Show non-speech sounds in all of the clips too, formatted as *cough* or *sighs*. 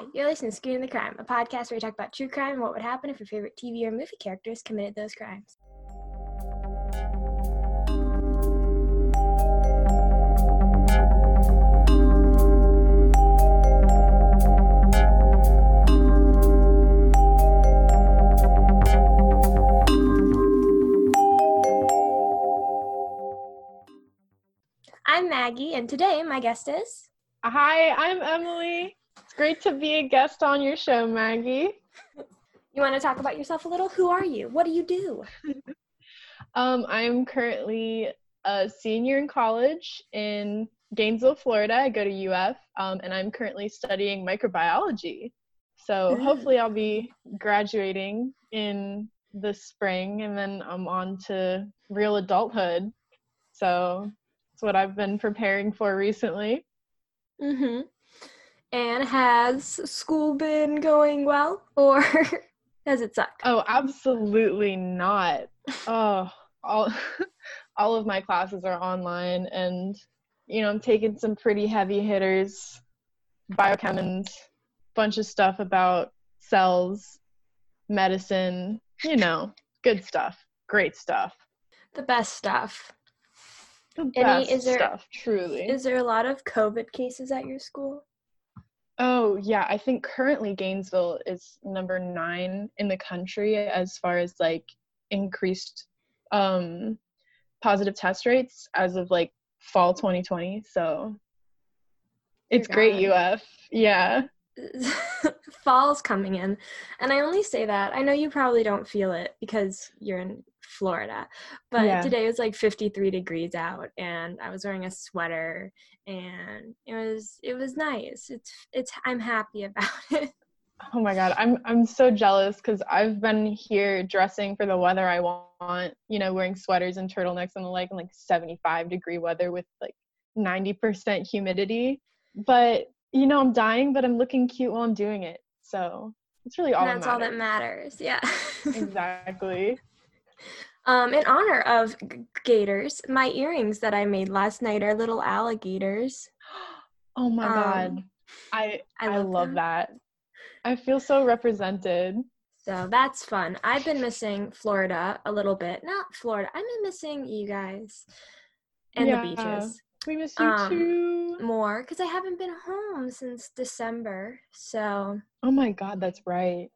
Hi, you're listening to Screen the Crime, a podcast where we talk about true crime and what would happen if your favorite TV or movie characters committed those crimes. I'm Maggie, and today my guest is. Hi, I'm Emily. It's great to be a guest on your show, Maggie. *laughs* You want to talk about yourself a little? Who are you? What do you do? *laughs* um, I'm currently a senior in college in Gainesville, Florida. I go to UF, um, and I'm currently studying microbiology. So *laughs* hopefully, I'll be graduating in the spring, and then I'm on to real adulthood. So that's what I've been preparing for recently. Mm-hmm. And has school been going well, or *laughs* has it sucked? Oh, absolutely not. Oh, all *laughs* all of my classes are online and you know, I'm taking some pretty heavy hitters, biochemins, bunch of stuff about cells, medicine, you know, good stuff. Great stuff. The best stuff. The Any- is there- stuff, truly. Is there a lot of COVID cases at your school? Oh, yeah. I think currently Gainesville is number nine in the country as far as like increased um, positive test rates as of like fall 2020. So it's great. UF. Yeah. *laughs* Fall's coming in. And I only say that. I know you probably don't feel it because you're in Florida. But Yeah. today was like 53 degrees out and I was wearing a sweater and it was it was nice. It's it's I'm happy *laughs* about it. Oh my God. I'm, I'm so jealous because I've been here dressing for the weather I want, you know, wearing sweaters and turtlenecks and the like, in like 75 degree weather with like 90% humidity. But, you know, I'm dying, but I'm looking cute while I'm doing it. So it's really all And that's that all that matters. Yeah. *laughs* exactly. Um in honor of g- gators, my earrings that I made last night are little alligators. *gasps* Oh my Um, god. I I I love them. that. I feel so represented. So that's fun. I've been missing Florida a little bit. Not Florida. I've been missing you guys and Yeah. the beaches We miss you Um, too. more because I haven't been home since December. So Oh my god, that's right.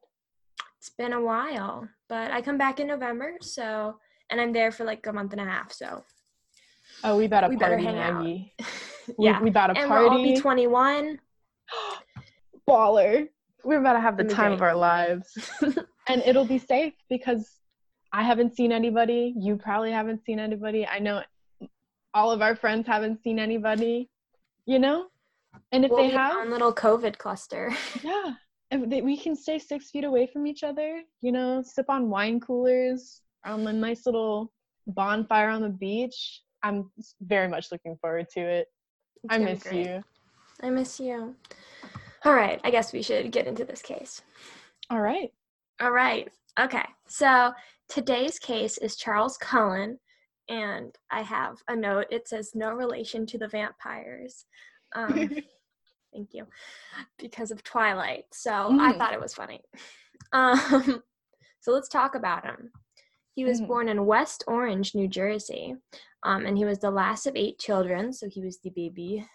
it's been a while. But I come back in November. So, and I'm there for like a month and a half. So Oh, we better We better party, hang out. Maggie. *laughs* We, yeah. we about to And we'll all be 21. *gasps* Baller. We're about to have the It'll be time of our lives. *laughs* and it'll be safe because I haven't seen anybody. You probably haven't seen anybody. I know all of our friends haven't seen anybody, you know? And if We'll they have, on little COVID cluster. *laughs* Yeah. They, we can stay six feet away from each other, you know, sip on wine coolers on a nice little bonfire on the beach. I'm very much looking forward to it. It's I miss great. you. I miss you. All right. I guess we should get into this case. All right. All right. Okay. So today's case is Charles Cullen, and I have a note. It says no relation to the vampires. Um, *laughs* thank you. Because of Twilight. So I Mm. thought it was funny. *laughs* Um, so let's talk about him. He was Mhm. born in West Orange, New Jersey, um, and he was the last of eight children. So he was the baby.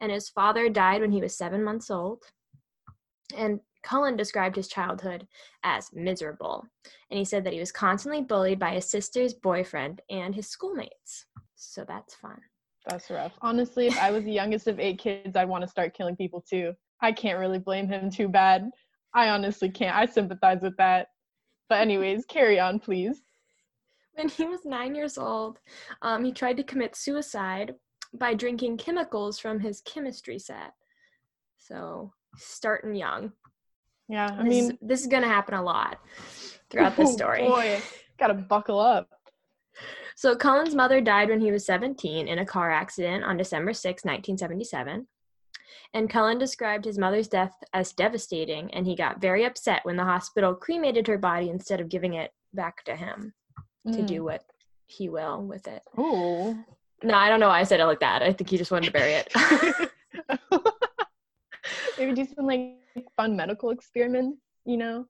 And his father died when he was seven months old. And Cullen described his childhood as miserable. And he said that he was constantly bullied by his sister's boyfriend and his schoolmates. So that's fun. That's rough. Honestly, if I was the youngest of eight kids, I'd want to start killing people too. I can't really blame him too bad. I honestly can't. I sympathize with that. But, anyways, carry on, please. When he was nine years old, um, he tried to commit suicide by drinking chemicals from his chemistry set. So, starting young. Yeah, I this, mean, this is going to happen a lot throughout *laughs* oh, story. Boy, gotta buckle up. So Cullen's mother died when he was 17 in a car accident on December 6, 1977. And Cullen described his mother's death as devastating, and he got very upset when the hospital cremated her body instead of giving it back to him to Mm. do what he will with it. Ooh. No, I don't know why I said it like that. I think he just wanted to bury it. *laughs* Maybe do some like fun medical experiments, you know?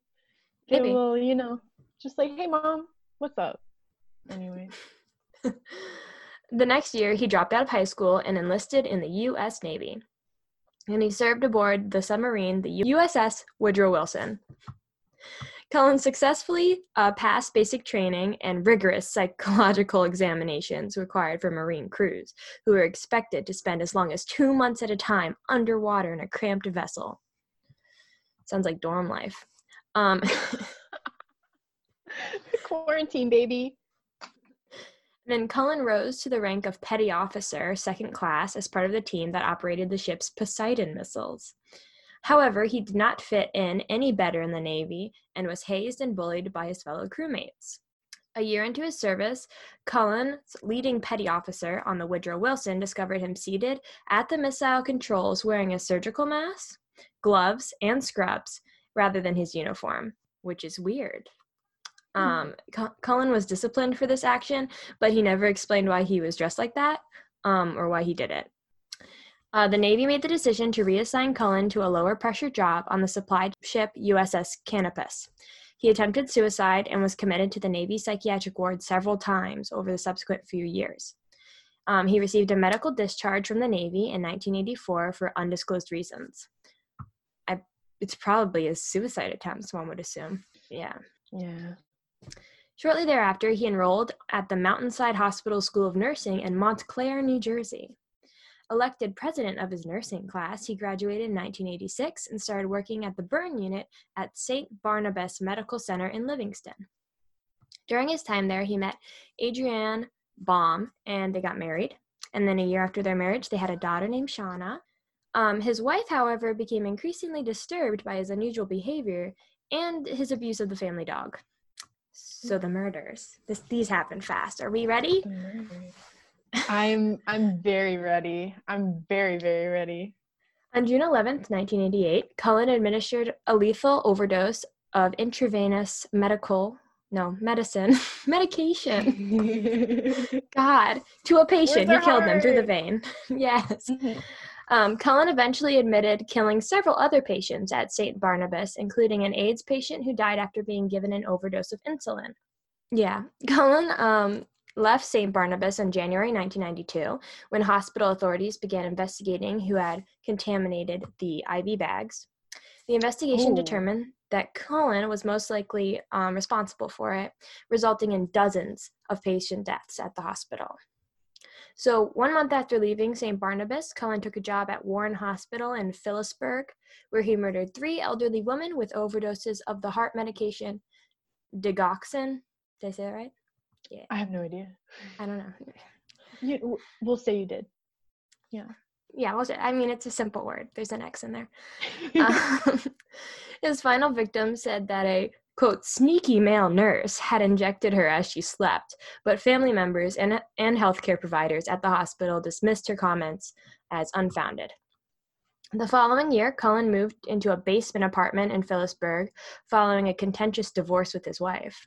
Get Maybe. a little, you know, just like, hey mom, what's up? Anyway. *laughs* The next year, he dropped out of high school and enlisted in the U.S. Navy. And he served aboard the submarine, the USS Woodrow Wilson. Cullen successfully uh, passed basic training and rigorous psychological *laughs* examinations required for Marine crews, who were expected to spend as long as two months at a time underwater in a cramped vessel. Sounds like dorm life. Um, *laughs* Quarantine, baby. Then Cullen rose to the rank of petty officer, second class, as part of the team that operated the ship's Poseidon missiles. However, he did not fit in any better in the Navy and was hazed and bullied by his fellow crewmates. A year into his service, Cullen's leading petty officer on the Woodrow Wilson discovered him seated at the missile controls wearing a surgical mask, gloves, and scrubs rather than his uniform, which is weird. Um, Cu- Cullen was disciplined for this action, but he never explained why he was dressed like that um, or why he did it. Uh, the Navy made the decision to reassign Cullen to a lower pressure job on the supply ship USS Canopus. He attempted suicide and was committed to the Navy psychiatric ward several times over the subsequent few years. Um, he received a medical discharge from the Navy in 1984 for undisclosed reasons. I, it's probably a suicide attempt, one would assume. Yeah. Yeah. Shortly thereafter, he enrolled at the Mountainside Hospital School of Nursing in Montclair, New Jersey. Elected president of his nursing class, he graduated in 1986 and started working at the burn unit at St. Barnabas Medical Center in Livingston. During his time there, he met Adrienne Baum and they got married. And then a year after their marriage, they had a daughter named Shauna. Um, his wife, however, became increasingly disturbed by his unusual behavior and his abuse of the family dog. So the murders. This, these happen fast. Are we ready? I'm I'm very ready. I'm very very ready. On June 11th, 1988, Cullen administered a lethal overdose of intravenous medical, no, medicine, *laughs* medication, *laughs* God, to a patient who killed them through the vein. *laughs* yes. Mm-hmm. Um, Cullen eventually admitted killing several other patients at St. Barnabas, including an AIDS patient who died after being given an overdose of insulin. Yeah, Cullen um, left St. Barnabas in January 1992 when hospital authorities began investigating who had contaminated the IV bags. The investigation Ooh. determined that Cullen was most likely um, responsible for it, resulting in dozens of patient deaths at the hospital. So, one month after leaving St. Barnabas, Cullen took a job at Warren Hospital in Phillipsburg, where he murdered three elderly women with overdoses of the heart medication digoxin. Did I say that right? Yeah. I have no idea. I don't know. You, we'll say you did. Yeah, well, I mean, it's a simple word. There's an X in there. *laughs* Um, *laughs* his final victim said that a quote sneaky male nurse had injected her as she slept, but family members and and healthcare providers at the hospital dismissed her comments as unfounded. The following year, Cullen moved into a basement apartment in Phillipsburg following a contentious divorce with his wife.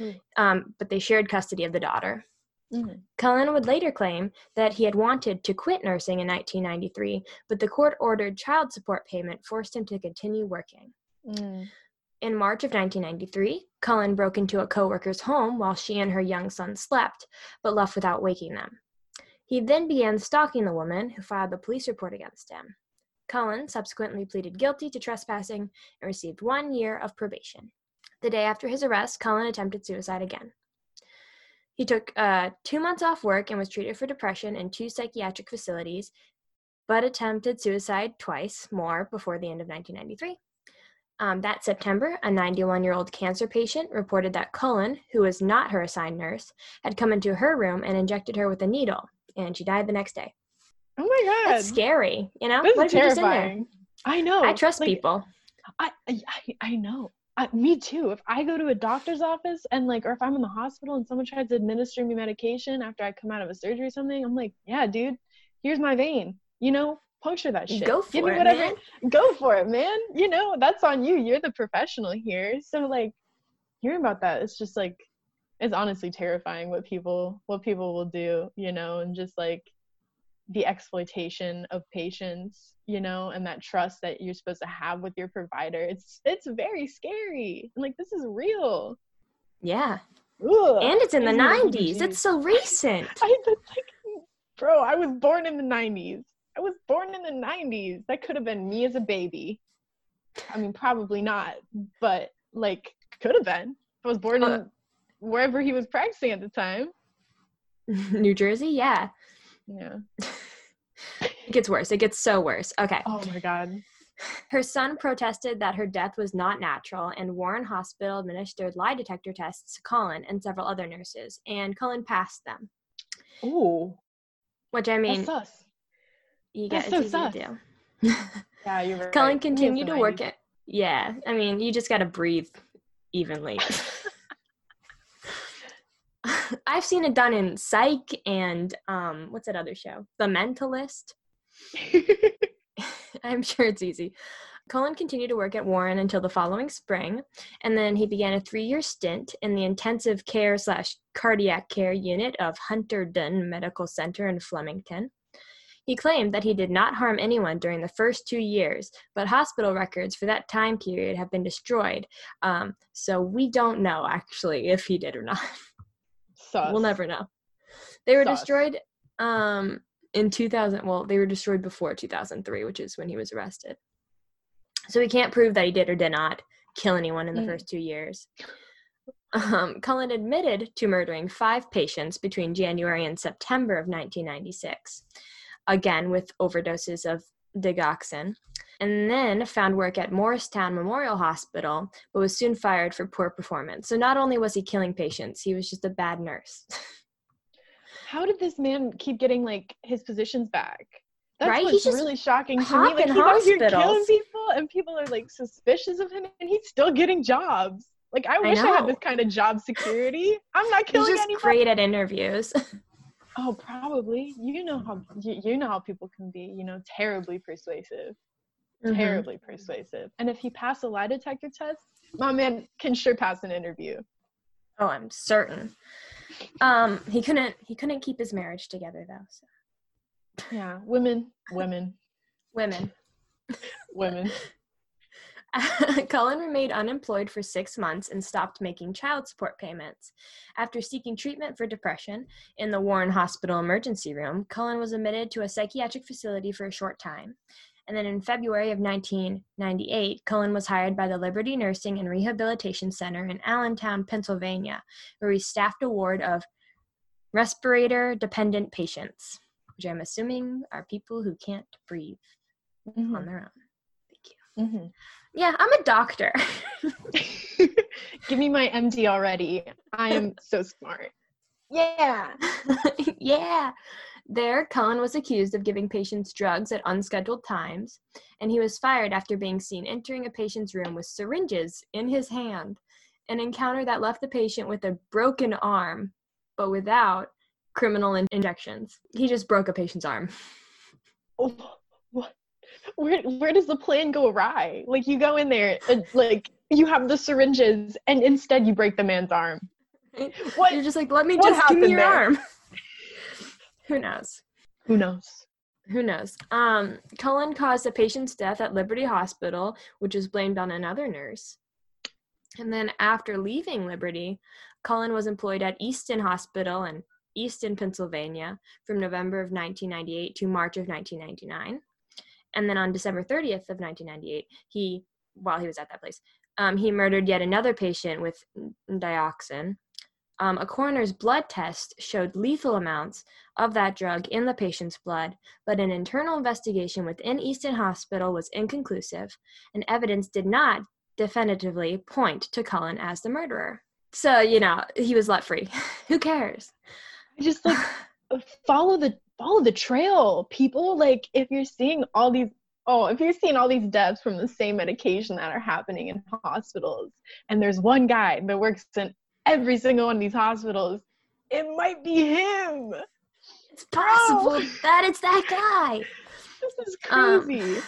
Ooh. Um, but they shared custody of the daughter. Mhm. Cullen would later claim that he had wanted to quit nursing in 1993, but the court ordered child support payment forced him to continue working. Mm. In March of 1993, Cullen broke into a coworker's home while she and her young son slept, but left without waking them. He then began stalking the woman, who filed the police report against him. Cullen subsequently pleaded guilty to trespassing and received one year of probation. The day after his arrest, Cullen attempted suicide again. He took uh, two months off work and was treated for depression in two psychiatric facilities, but attempted suicide twice more before the end of 1993. Um, that September, a 91 year old cancer patient reported that Cullen, who was not her assigned nurse, had come into her room and injected her with a needle, and she died the next day. Oh my god. That's scary, you know? This What is you're just in there? terrifying. I know. I trust like, people. I, I I- I know. I, me too. If I go to a doctor's office and like, or if I'm in the hospital and someone tries to administer me medication after I come out of a surgery or something, I'm like, yeah, dude, here's my vein. You know, puncture that shit. Go Give for me it, whatever. man. *laughs* Go for it, man. You know, that's on you. You're the professional here. So like, hearing about that, it's just like, it's honestly terrifying what people what people will do. You know, and just like, the exploitation of patients you know and that trust that you're supposed to have with your provider it's it's very scary like this is real Yeah. Ugh. And it's in the Gives me the 90s. heebie-jeebies. It's so recent. *laughs* I but like, bro, I was born in the '90s. I was born in the '90s. That could have been me as a baby. I mean, probably not, but like, could have been. I was born in wherever he was practicing at the time. *laughs* New Jersey? Yeah. Yeah. *laughs* It gets worse. It gets so worse. Okay. Oh my god. Her son protested that her death was not natural, and Warren Hospital administered lie detector tests to Cullen and several other nurses, and Cullen passed them. Ooh, Which I mean, that's sus. You that's get so it's easy sus. to do. *laughs* Yeah, you're right. Cullen Me as continued to work it. Yeah, I mean, you just got to breathe evenly. *laughs* *laughs* I've seen it done in Psych and um, what's that other show? The Mentalist. I'm sure it's easy. Cullen continued to work at Warren until the following spring, and then he began a three-year stint in the intensive care slash cardiac care unit of Hunterdon Medical Center in Flemington. He claimed that he did not harm anyone during the first two years, but hospital records for that time period have been destroyed. Um, so we don't know actually if he did or not. sus. We'll never know. They were Sus. destroyed um, in 2000. Well, they were destroyed before 2003, which is when he was arrested. So we can't prove that he did or did not kill anyone in the Mm. first two years. Um, Cullen admitted to murdering five patients between January and September of 1996, again with overdoses of digoxin, and then found work at Morristown Memorial Hospital, but was soon fired for poor performance. So not only was he killing patients, he was just a bad nurse. *laughs* How did this man keep getting like his positions back? That's Right? what's He's really shocking to me. Like he's out here killing people, and people are like suspicious of him, and he's still getting jobs. Like I wish I, had this kind of job security. I'm not He's killing just anybody. great at interviews. *laughs* Oh, probably. You know how you, you know how people can be. You know, terribly persuasive, Mhm. terribly persuasive. And if he passed a lie detector test, my man can sure pass an interview. Oh, I'm certain. Um, he couldn't. He couldn't keep his marriage together though. So. Yeah, women, *laughs* women, Women. women. *laughs* Cullen remained unemployed for six months and stopped making child support payments. After seeking treatment for depression in the Warren Hospital emergency room, Cullen was admitted to a psychiatric facility for a short time. And then in February of 1998, Cullen was hired by the Liberty Nursing and Rehabilitation Center in Allentown, Pennsylvania, where he staffed a ward of respirator dependent patients, which I'm assuming are people who can't breathe on Mhm, their own. Thank you. mhm. Yeah, I'm a doctor. *laughs* Give me my MD already. I am so smart. Yeah. *laughs* yeah. There, Cullen was accused of giving patients drugs at unscheduled times, and he was fired after being seen entering a patient's room with syringes in his hand, an encounter that left the patient with a broken arm, but without criminal in- injections. He just broke a patient's arm. Oh? Where where does the plan go awry? Like you go in there, and, like you have the syringes, and instead you break the man's arm. *laughs* What? You're just like, let me just give me your there? arm. *laughs* Who knows? Who knows? Who knows? Um, Cullen caused a patient's death at Liberty Hospital, which was blamed on another nurse. And then after leaving Liberty, Cullen was employed at Easton Hospital in Easton, Pennsylvania from November of 1998 to March of 1999. And then on December 30th of 1998, he, while he was at that place, um, he murdered yet another patient with dioxin. Um, a coroner's blood test showed lethal amounts of that drug in the patient's blood, but an internal investigation within Easton Hospital was inconclusive, and evidence did not definitively point to Cullen as the murderer. So, you know, he was let free. *laughs* Who cares? I just like *laughs* follow the follow the trail, people. Like if you're seeing all these oh, if you're seeing all these deaths from the same medication that are happening in hospitals, and there's one guy that works in every single one of these hospitals, it might be him. It's possible Bro. that it's that guy. *laughs* This is Um, crazy.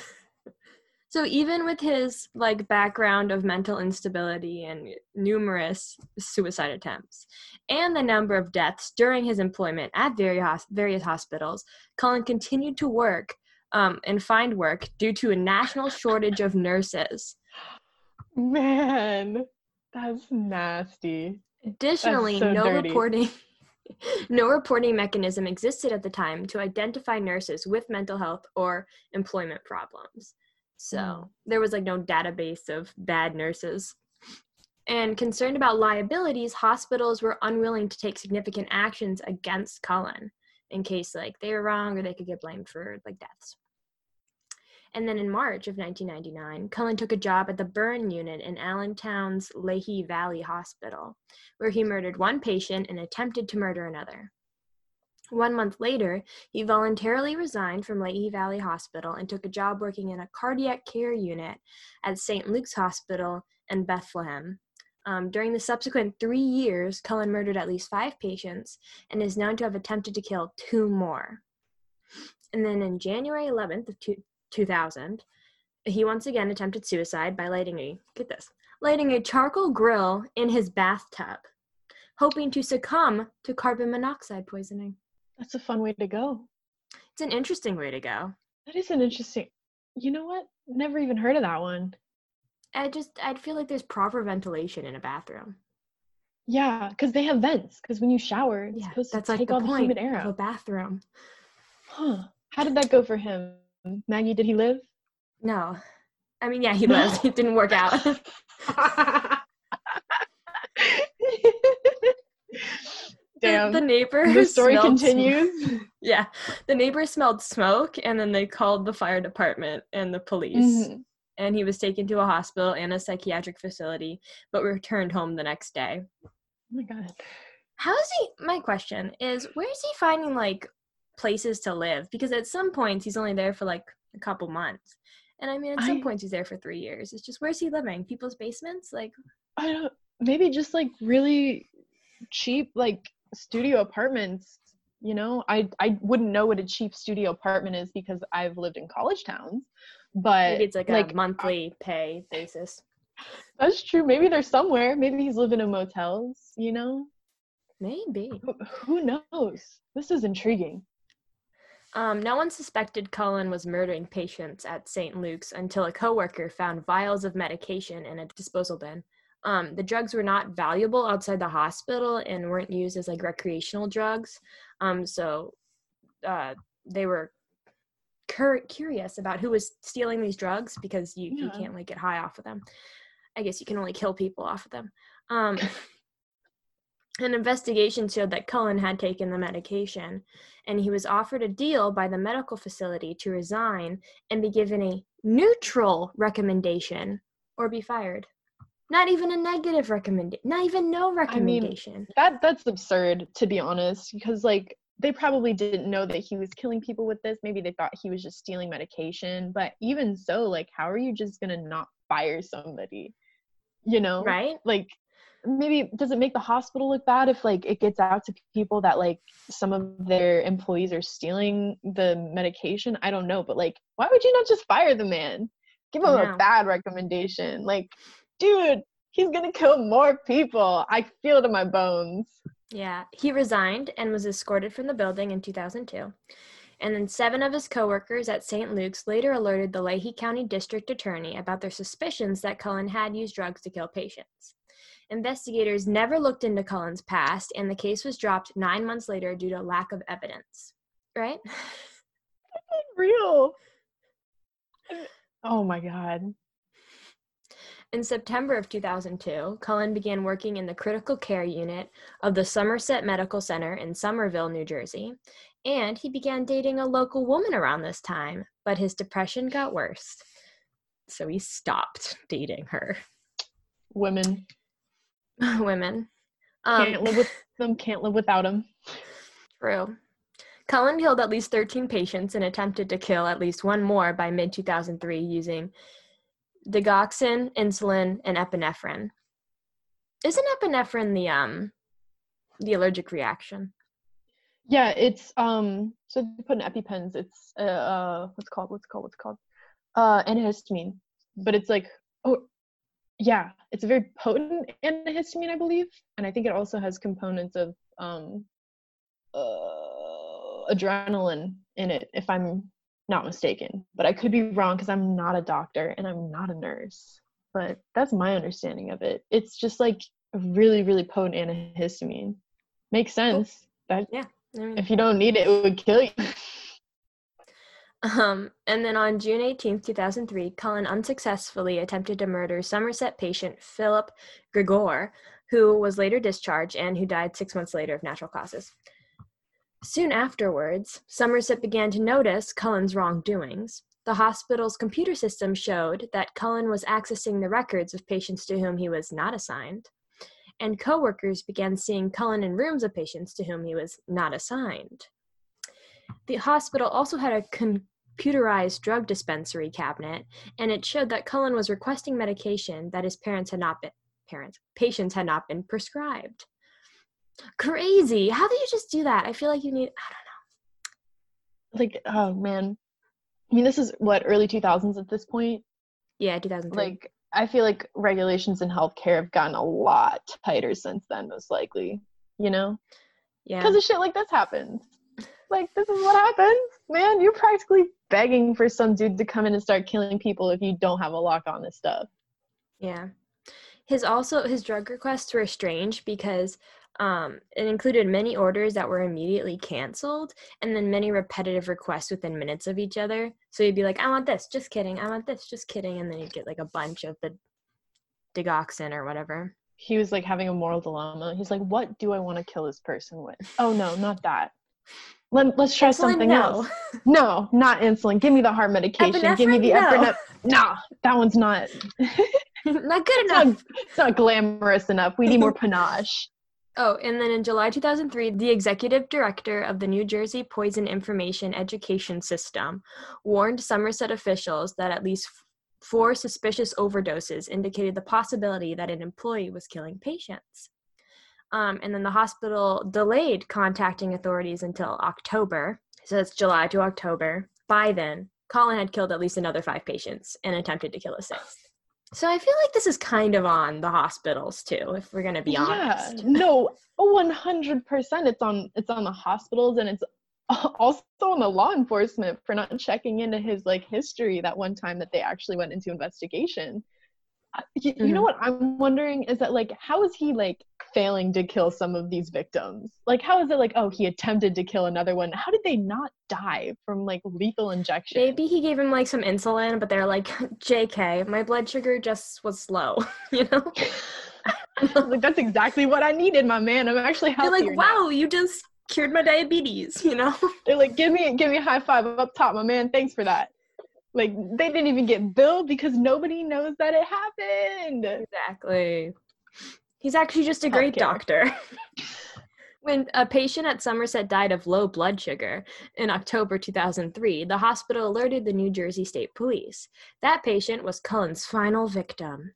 So even with his like background of mental instability and numerous suicide attempts and the number of deaths during his employment at various various hospitals, Cullen continued to work um, and find work due to a national shortage of nurses. Man, that's nasty. Additionally, so no dirty. reporting *laughs* no reporting mechanism existed at the time to identify nurses with mental health or employment problems. So there was like no database of bad nurses. And concerned about liabilities, hospitals were unwilling to take significant actions against Cullen in case like they were wrong or they could get blamed for like deaths. And then in March of 1999, Cullen took a job at the burn unit in Allentown's Lehigh Valley Hospital, where he murdered one patient and attempted to murder another. One month later, he voluntarily resigned from Lehigh Valley Hospital and took a job working in a cardiac care unit at St. Luke's Hospital in Bethlehem. Um, during the subsequent three years, Cullen murdered at least five patients and is known to have attempted to kill two more. And then in January 11th of two, 2000, he once again attempted suicide by lighting a get this lighting a charcoal grill in his bathtub, hoping to succumb to carbon monoxide poisoning. That's a fun way to go. It's an interesting way to go. That is an interesting. You know what? Never even heard of that one. I just I'd feel like there's proper ventilation in a bathroom. Yeah, because they have vents. Because when you shower, it's Yeah, supposed that's to like take the all the point humid air out. of a bathroom. Huh? How did that go for him? Maggie, did he live? No, I mean yeah, he lived. It didn't work out. *laughs* *laughs* The, neighbor. the *laughs* story sm- continues. *laughs* Yeah, the neighbor smelled smoke, and then they called the fire department and the police. Mhm. And he was taken to a hospital and a psychiatric facility, but returned home the next day. Oh my god. How is he? My question is, where is he finding like places to live? Because at some points he's only there for like a couple months, and I mean, at some I- points he's there for three years. It's just where's he living? People's basements? Like, I don't. Maybe just like really cheap like studio apartments. You know, I I wouldn't know what a cheap studio apartment is because I've lived in college towns. But maybe it's like, like a monthly pay basis. that's true. Maybe they're somewhere. Maybe he's living in motels. You know, Maybe. who, who knows? This is intriguing. Um, no one suspected Cullen was murdering patients at St. Luke's until a coworker found vials of medication in a disposal bin. Um, the drugs were not valuable outside the hospital and weren't used as like recreational drugs. Um, so uh, they were cur- curious about who was stealing these drugs because you, you can't like get high off of them. I guess you can only kill people off of them. Um, *laughs* an investigation showed that Cullen had taken the medication and he was offered a deal by the medical facility to resign and be given a neutral recommendation or be fired. Not even a negative recommendation, not even no recommendation. I mean, That that's absurd to be honest, because like they probably didn't know that he was killing people with this. Maybe they thought he was just stealing medication. But even so, like, how are you just gonna not fire somebody? You know, right? like maybe does it make the hospital look bad if like it gets out to people that like some of their employees are stealing the medication i don't know but like why would you not just fire the man give him a bad recommendation like dude he's gonna kill more people i feel it in my bones Yeah, he resigned and was escorted from the building in 2002. And then seven of his coworkers at St. Luke's later alerted the Lehigh County District Attorney about their suspicions that Cullen had used drugs to kill patients. Investigators never looked into Cullen's past, and the case was dropped nine months later due to lack of evidence. Right? *laughs* real oh my god In September of 2002, Cullen began working in the critical care unit of the Somerset Medical Center in Somerville, New Jersey, and he began dating a local woman around this time, but his depression got worse. So he stopped dating her. women *laughs* Women. Um, can't live with them can't live without them True. Cullen killed at least 13 patients and attempted to kill at least one more by mid 2003 using digoxin, insulin, and epinephrine. Isn't epinephrine the um the allergic reaction? Yeah, it's um. So they put in EpiPens. It's uh, uh, what's called what's called what's called uh, antihistamine, but it's like oh, yeah, it's a very potent antihistamine, I believe, and I think it also has components of um, uh, adrenaline in it, if I'm not mistaken. But I could be wrong because I'm not a doctor and I'm not a nurse. But that's my understanding of it. It's just like a really, really potent antihistamine. Makes sense. That Yeah. I mean, if you don't need it, it would kill you. *laughs* Um, and then on June 18, 2003, Cullen unsuccessfully attempted to murder Somerset patient Philip Gregor, who was later discharged and who died six months later of natural causes. Soon afterwards, Somerset began to notice Cullen's wrongdoings. The hospital's computer system showed that Cullen was accessing the records of patients to whom he was not assigned, and coworkers began seeing Cullen in rooms of patients to whom he was not assigned. The hospital also had a computerized drug dispensary cabinet, and it showed that Cullen was requesting medication that his parents had not been parents patients had not been prescribed. Crazy! How do you just do that? I feel like you need. I don't know. like, oh man. I mean, this is what early 2000s at this point. Yeah, 2003. Like, I feel like regulations in healthcare have gotten a lot tighter since then, most likely. You know, yeah. because of shit like this happens. Like, this is what happens, man. You're practically begging for some dude to come in and start killing people if you don't have a lock on this stuff. Yeah. His also his drug requests were strange because um, it included many orders that were immediately canceled and then many repetitive requests within minutes of each other. So you'd be like, I want this, just kidding, I want this, just kidding, and then you'd get like a bunch of the digoxin or whatever. He was like having a moral dilemma. He's like, what do I want to kill this person with? Oh, no, not that. Let, let's try Insulin, something no. else. No, not insulin. Give me the heart medication. Give me the Epinephrine? epinephrine. Nah, that one's not. *laughs* Not good *laughs* It's enough. not, it's not glamorous enough. We need more *laughs* panache. Oh, and then in July 2003, the executive director of the New Jersey Poison Information Education System warned Somerset officials that at least four suspicious overdoses indicated the possibility that an employee was killing patients. Um, and then the hospital delayed contacting authorities until October. So it's July to October. By then, Cullen had killed at least another five patients and attempted to kill a sixth. So I feel like this is kind of on the hospitals too, if we're going to be honest. Yeah, no, one hundred percent. It's on it's on the hospitals and it's *laughs* also on the law enforcement for not checking into his like history that one time that they actually went into investigation. You, you know Mhm. what I'm wondering is that like how is he like failing to kill some of these victims? Like how is it like oh he attempted to kill another one? How did they not die from like lethal injection? Maybe he gave him like some insulin, but they're like, *laughs* JK, my blood sugar just was low, *laughs* you know? *laughs* like that's exactly what I needed, my man. I'm actually They're like, now. wow, you just cured my diabetes, you know? They're like, give me give me a high five up top, my man. Thanks for that. Like they didn't even get billed because nobody knows that it happened. Exactly. He's actually just a great Healthcare. doctor. *laughs* when a patient at Somerset died of low blood sugar in October 2003, the hospital alerted the New Jersey State Police. That patient was Cullen's final victim.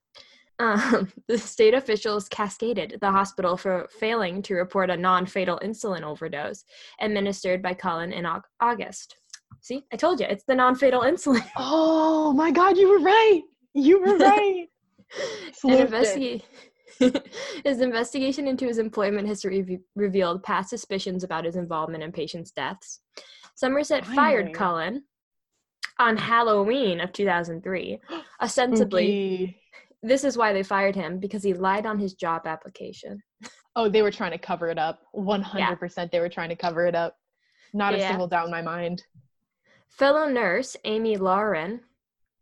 Um, *laughs* the state officials cascaded the hospital for failing to report a non fatal insulin overdose administered by Cullen in August. See, I told you, it's the non fatal insulin. *laughs* Oh my god, you were right. You were *laughs* right. An investi- *laughs* his investigation into his employment history re- revealed past suspicions about his involvement in patients' deaths. Somerset Finally. fired Cullen on Halloween of 2003. *gasps* Ostensibly, Spooky. this is why they fired him because he lied on his job application. Oh, they were trying to cover it up. 100% they were trying to cover it up. Not a single doubt in my mind. Fellow nurse Amy Loughren,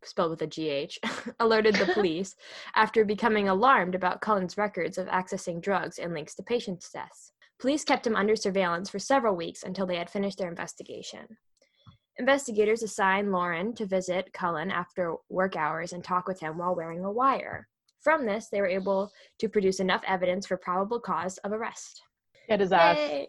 spelled with a GH, *laughs* alerted the *laughs* police after becoming alarmed about Cullen's records of accessing drugs and links to patients' deaths. Police kept him under surveillance for several weeks until they had finished their investigation. Investigators assigned Loughren to visit Cullen after work hours and talk with him while wearing a wire. From this, they were able to produce enough evidence for probable cause of arrest. Get his ass. Yay!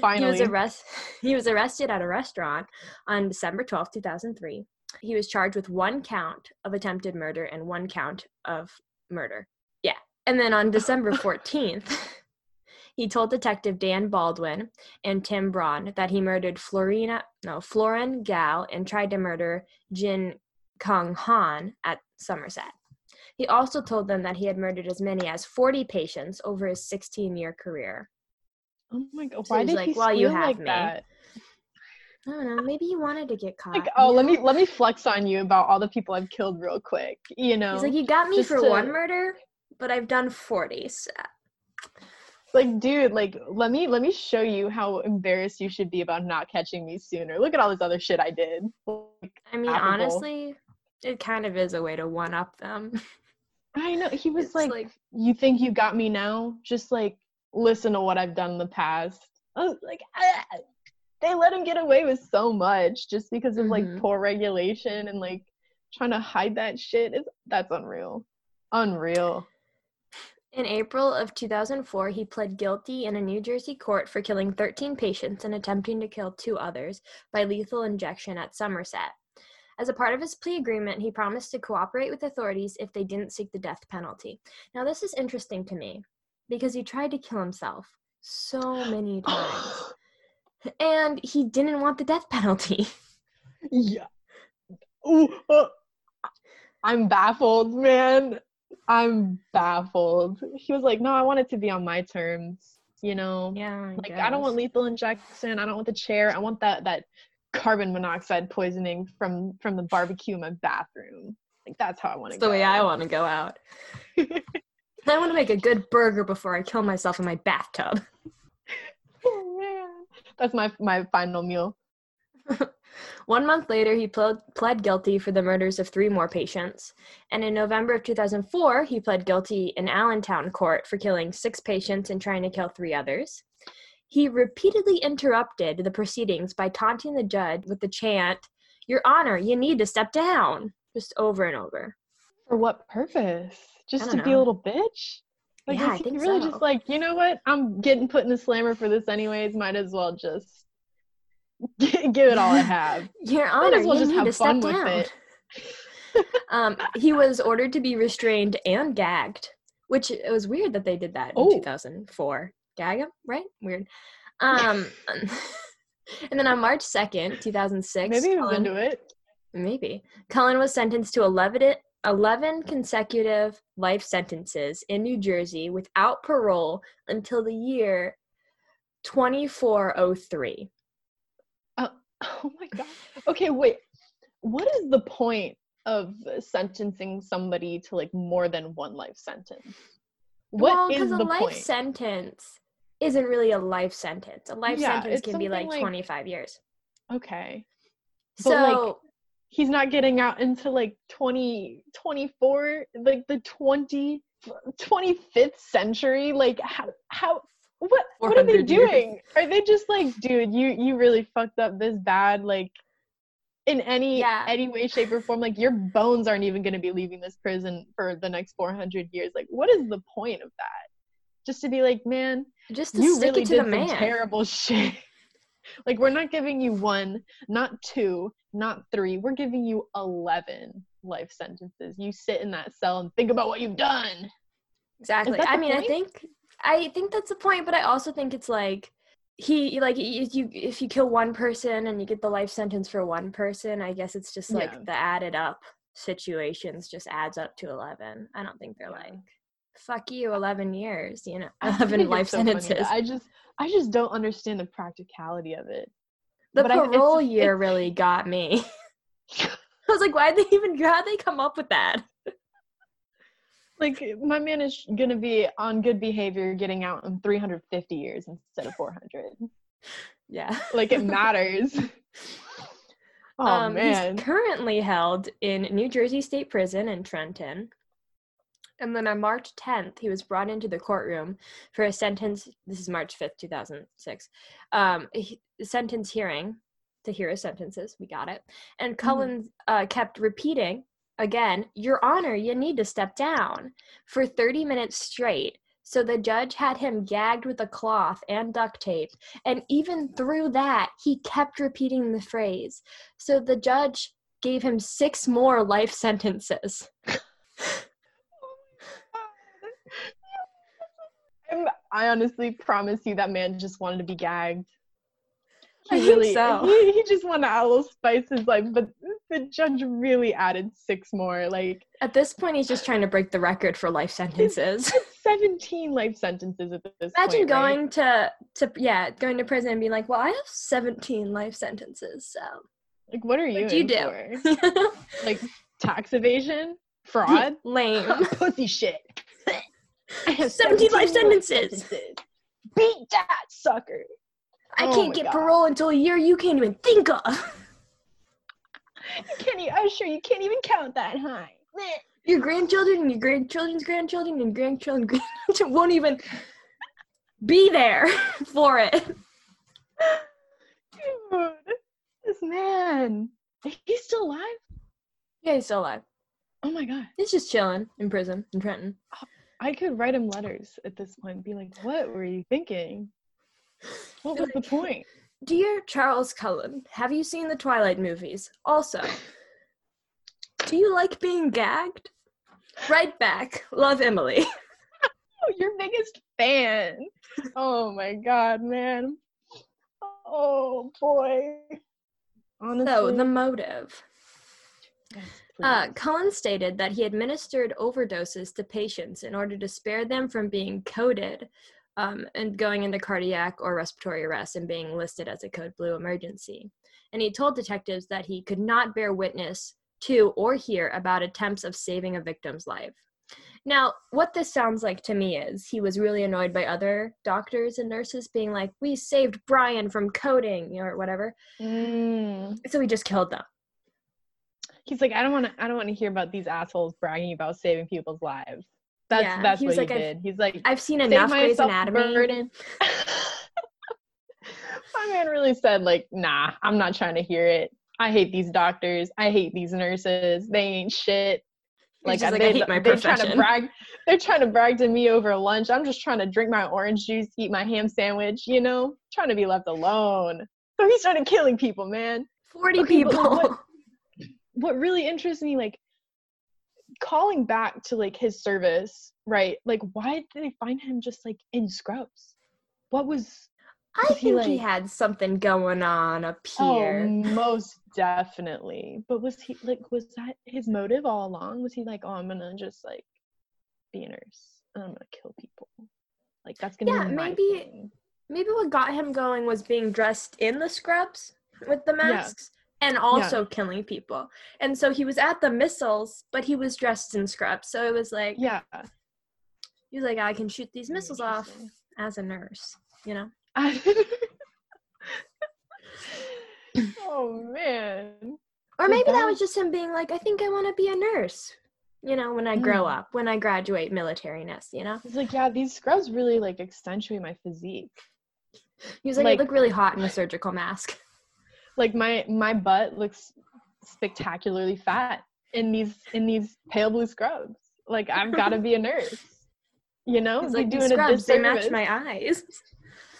Finally. He was, arrest- *laughs* he was arrested at a restaurant on December twelfth, two 2003. He was charged with one count of attempted murder and one count of murder. Yeah. And then on December *laughs* 14th, *laughs* he told Detective Dan Baldwin and Tim Braun that he murdered Florina, no, Florin Gal and tried to murder Jin Kyung Han at Somerset. He also told them that he had murdered as many as 40 patients over his 16 year career. Oh my god! Why he's did like, he "Well, you have like me." that? I don't know, maybe he wanted to get caught. Like, oh, you let me let me flex on you about all the people I've killed real quick. You know, He's like, you got me for to- one murder, but I've done 40. So. like, dude, like, let me let me show you how embarrassed you should be about not catching me sooner. Look at all this other shit I did. Like, I mean, honestly, it kind of is a way to one up them. I know he *laughs* was like, like- "You think you got me now? Just like listen to what I've done in the past." I was like, ah, they let him get away with so much just because of like Mhm. poor regulation and like trying to hide that shit. It's that's unreal, unreal. In April of 2004, he pled guilty in a New Jersey court for killing 13 patients and attempting to kill two others by lethal injection at Somerset. As a part of his plea agreement, he promised to cooperate with authorities if they didn't seek the death penalty. Now, this is interesting to me because he tried to kill himself so *gasps* many times, and he didn't want the death *laughs* penalty. yeah. Ooh, uh, I'm baffled, man. I'm baffled. He was like, "No, I want it to be on my terms." You know. yeah, like I don't want lethal injection. I don't want the chair. I want that that carbon monoxide poisoning from from the barbecue in my bathroom. Like that's how I want to That's go. the way I want to go out. *laughs* I want to make a good burger before I kill myself in my bathtub. oh *laughs* man, *laughs* that's my my final meal. *laughs* One month later, he pled, pled guilty for the murders of three more patients. And in November of 2004, he pled guilty in Allentown court for killing six patients and trying to kill three others. He repeatedly interrupted the proceedings by taunting the judge with the chant, Your Honor, you need to step down, just over and over. For what purpose? Just to be a little bitch? Like Yeah, I think really so. just like, you know what? I'm getting put in the slammer for this anyways. Might as well just *laughs* give it all I *laughs* have. Your Might Honor, as well you just need have to fun step with down. it. *laughs* um, he was ordered to be restrained and gagged, which it was weird that they did that in Oh. 2004. Gag him, right? Weird. Um, and then on March 2nd, 2006, Maybe he was Cullen- into it. maybe Cullen was sentenced to 11, it- 11 consecutive life sentences in New Jersey without parole until the year 2403. Oh, oh, *laughs* oh my god. Okay, wait. What is the point of sentencing somebody to like more than one life sentence? What is well, because a life point? sentence isn't really a life sentence. A life Yeah, sentence can be like, like- 25 years. okay. So like, He's not getting out into like 20 24 like the 20 25th century like how how what what are they 400 years. doing? Are they just like dude, you you really fucked up this bad like in any Yeah. any way shape or form like your bones aren't even going to be leaving this prison for the next 400 years. Like what is the point of that? Just to be like, man, just to you stick really it to did the some man. terrible *laughs* shit. like we're not giving you one, not two, not three. We're giving you eleven life sentences. You sit in that cell and think about what you've done. Exactly. I mean, I think I think that's the point, but I also think it's like he like if you if you kill one person and you get the life sentence for one person, I guess it's just like Yeah. the added up situations just adds up to 11. I don't think they're Yeah. like fuck you 11 years, you know. *laughs* 11 life so sentences. I just I just don't understand the practicality of it. The but I- it's- parole year it's- really got me. *laughs* *laughs* I was like, why did they even how'd they come up with that? *laughs* Like my man is gonna be on good behavior getting out in 350 years instead of 400. Yeah. Like it matters. oh um, man. He's currently held in New Jersey State Prison in Trenton. And then on March 10th, he was brought into the courtroom for a sentence. This is March 5th, 2006. Um, he, sentence hearing to hear his sentences. We got it. And Cullen uh, kept repeating again, Your Honor, you need to step down for 30 minutes straight. So the judge had him gagged with a cloth and duct tape. And even through that, he kept repeating the phrase. So the judge gave him six more life sentences. *laughs* *laughs* I honestly promise you that man just wanted to be gagged. He really, so. he, he just wanted a little spice his life. But the judge really added six more. Like At this point, he's just trying to break the record for life sentences. 17 life sentences at this Imagine point. right? going to to yeah, going to prison and being like, "Well, I have 17 life sentences, so Like, what are you what do you *laughs* do?" Like tax evasion, fraud, *laughs* Lame. *laughs* pussy shit. I have 17 life sentences. Beat that sucker. I Oh can't get God. parole until a year you can't even think of. You can't. e- I'm sure you can't even count that high. Your grandchildren and your grandchildren's grandchildren and grandchildren *laughs* grandchildren won't even be there *laughs* for it. Dude, this man. He's still alive? Yeah, he's still alive. Oh my god. He's just chilling in prison in Trenton. I could write him letters at this point and be like, what were you thinking? What was the point? Dear Charles Cullen, have you seen the Twilight movies? Also, do you like being gagged? Right back. Love Emily. *laughs* Oh, your biggest fan. Oh my god, man. Oh boy. Honestly. So, the motive. Uh. Cullen stated that he administered overdoses to patients in order to spare them from being coded um, and going into cardiac or respiratory arrest and being listed as a code blue emergency. And he told detectives that he could not bear witness to or hear about attempts of saving a victim's life. Now, what this sounds like to me is he was really annoyed by other doctors and nurses being like, We saved Brian from coding you know, or whatever. Mm. So he just killed them. He's like, I don't want to. I don't want to hear about these assholes bragging about saving people's lives. That's Yeah, that's he was what like, he did. He's like, I've seen enough Grey's Anatomy. burden. *laughs* My man really said, like, nah, I'm not trying to hear it. I hate these doctors. I hate these nurses. They ain't shit. Like, like, they, hate my they're trying to brag. They're trying to brag to me over lunch. I'm just trying to drink my orange juice, eat my ham sandwich. You know, trying to be left alone. So he started killing people, man. 40 Okay, people. what- *laughs* what really interests me like calling back to like his service right like why did they find him just like in scrubs what was I he think he like- had something going on up here. oh here. most definitely but was he like was that his motive all along was he like oh i'm gonna just like be a nurse and i'm gonna kill people like that's gonna Yeah, be maybe- thing. Maybe what got him going was being dressed in the scrubs with the Yeah. And also killing people. And so he was at the missiles, but he was dressed in scrubs. So it was like, yeah he was like, I can shoot these missiles off as a nurse, you know? *laughs* oh man Or maybe that that- was just him being like, I think I want to be a nurse, you know, when I grow Mm. up, when I graduate militariness, you know? He's like, yeah, these scrubs really like accentuate my physique. He was like, Like- you look really hot in a surgical mask. Like my my butt looks spectacularly fat in these in these pale blue scrubs. Like I've *laughs* got to be a nurse. You know, He's like, doing scrubs, they match my eyes.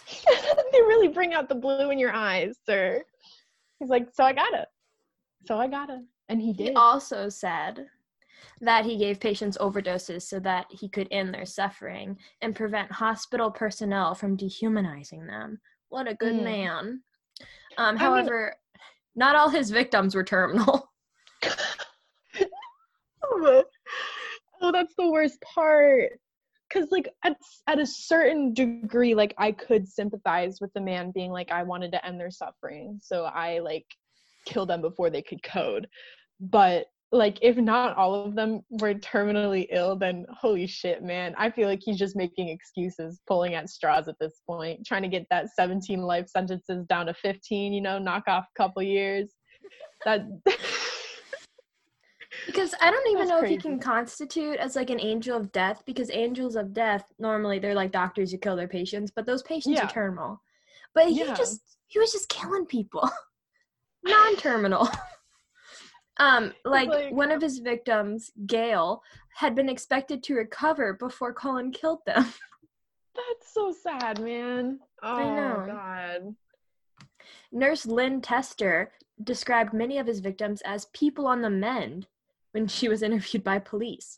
*laughs* they really bring out the blue in your eyes, sir. He's like, so I gotta, so I gotta, and he He did. also said that he gave patients overdoses so that he could end their suffering and prevent hospital personnel from dehumanizing them. What a good Mm. man. Um, mean- however, not all his victims were terminal. *laughs* oh, that's the worst part. Cause like at at a certain degree, like I could sympathize with the man being like, I wanted to end their suffering, so I like killed them before they could code. But like, if not all of them were terminally ill, then holy shit, man, I feel like he's just making excuses, pulling at straws at this point, trying to get that 17 life sentences down to 15. You know, knock off a couple years. That. *laughs* Because I don't even know if he can constitute as like an angel of death because angels of death normally they're like doctors who kill their patients, but those patients Yeah. are terminal. But he Yeah. just he was just killing people. *laughs* Non-terminal. Um *laughs* like, like- one of his victims, Gail, had been expected to recover before Cullen killed them. *laughs* That's so sad, man. Oh know. god. Nurse Lynn Tester described many of his victims as people on the mend when she was *laughs* interviewed by police.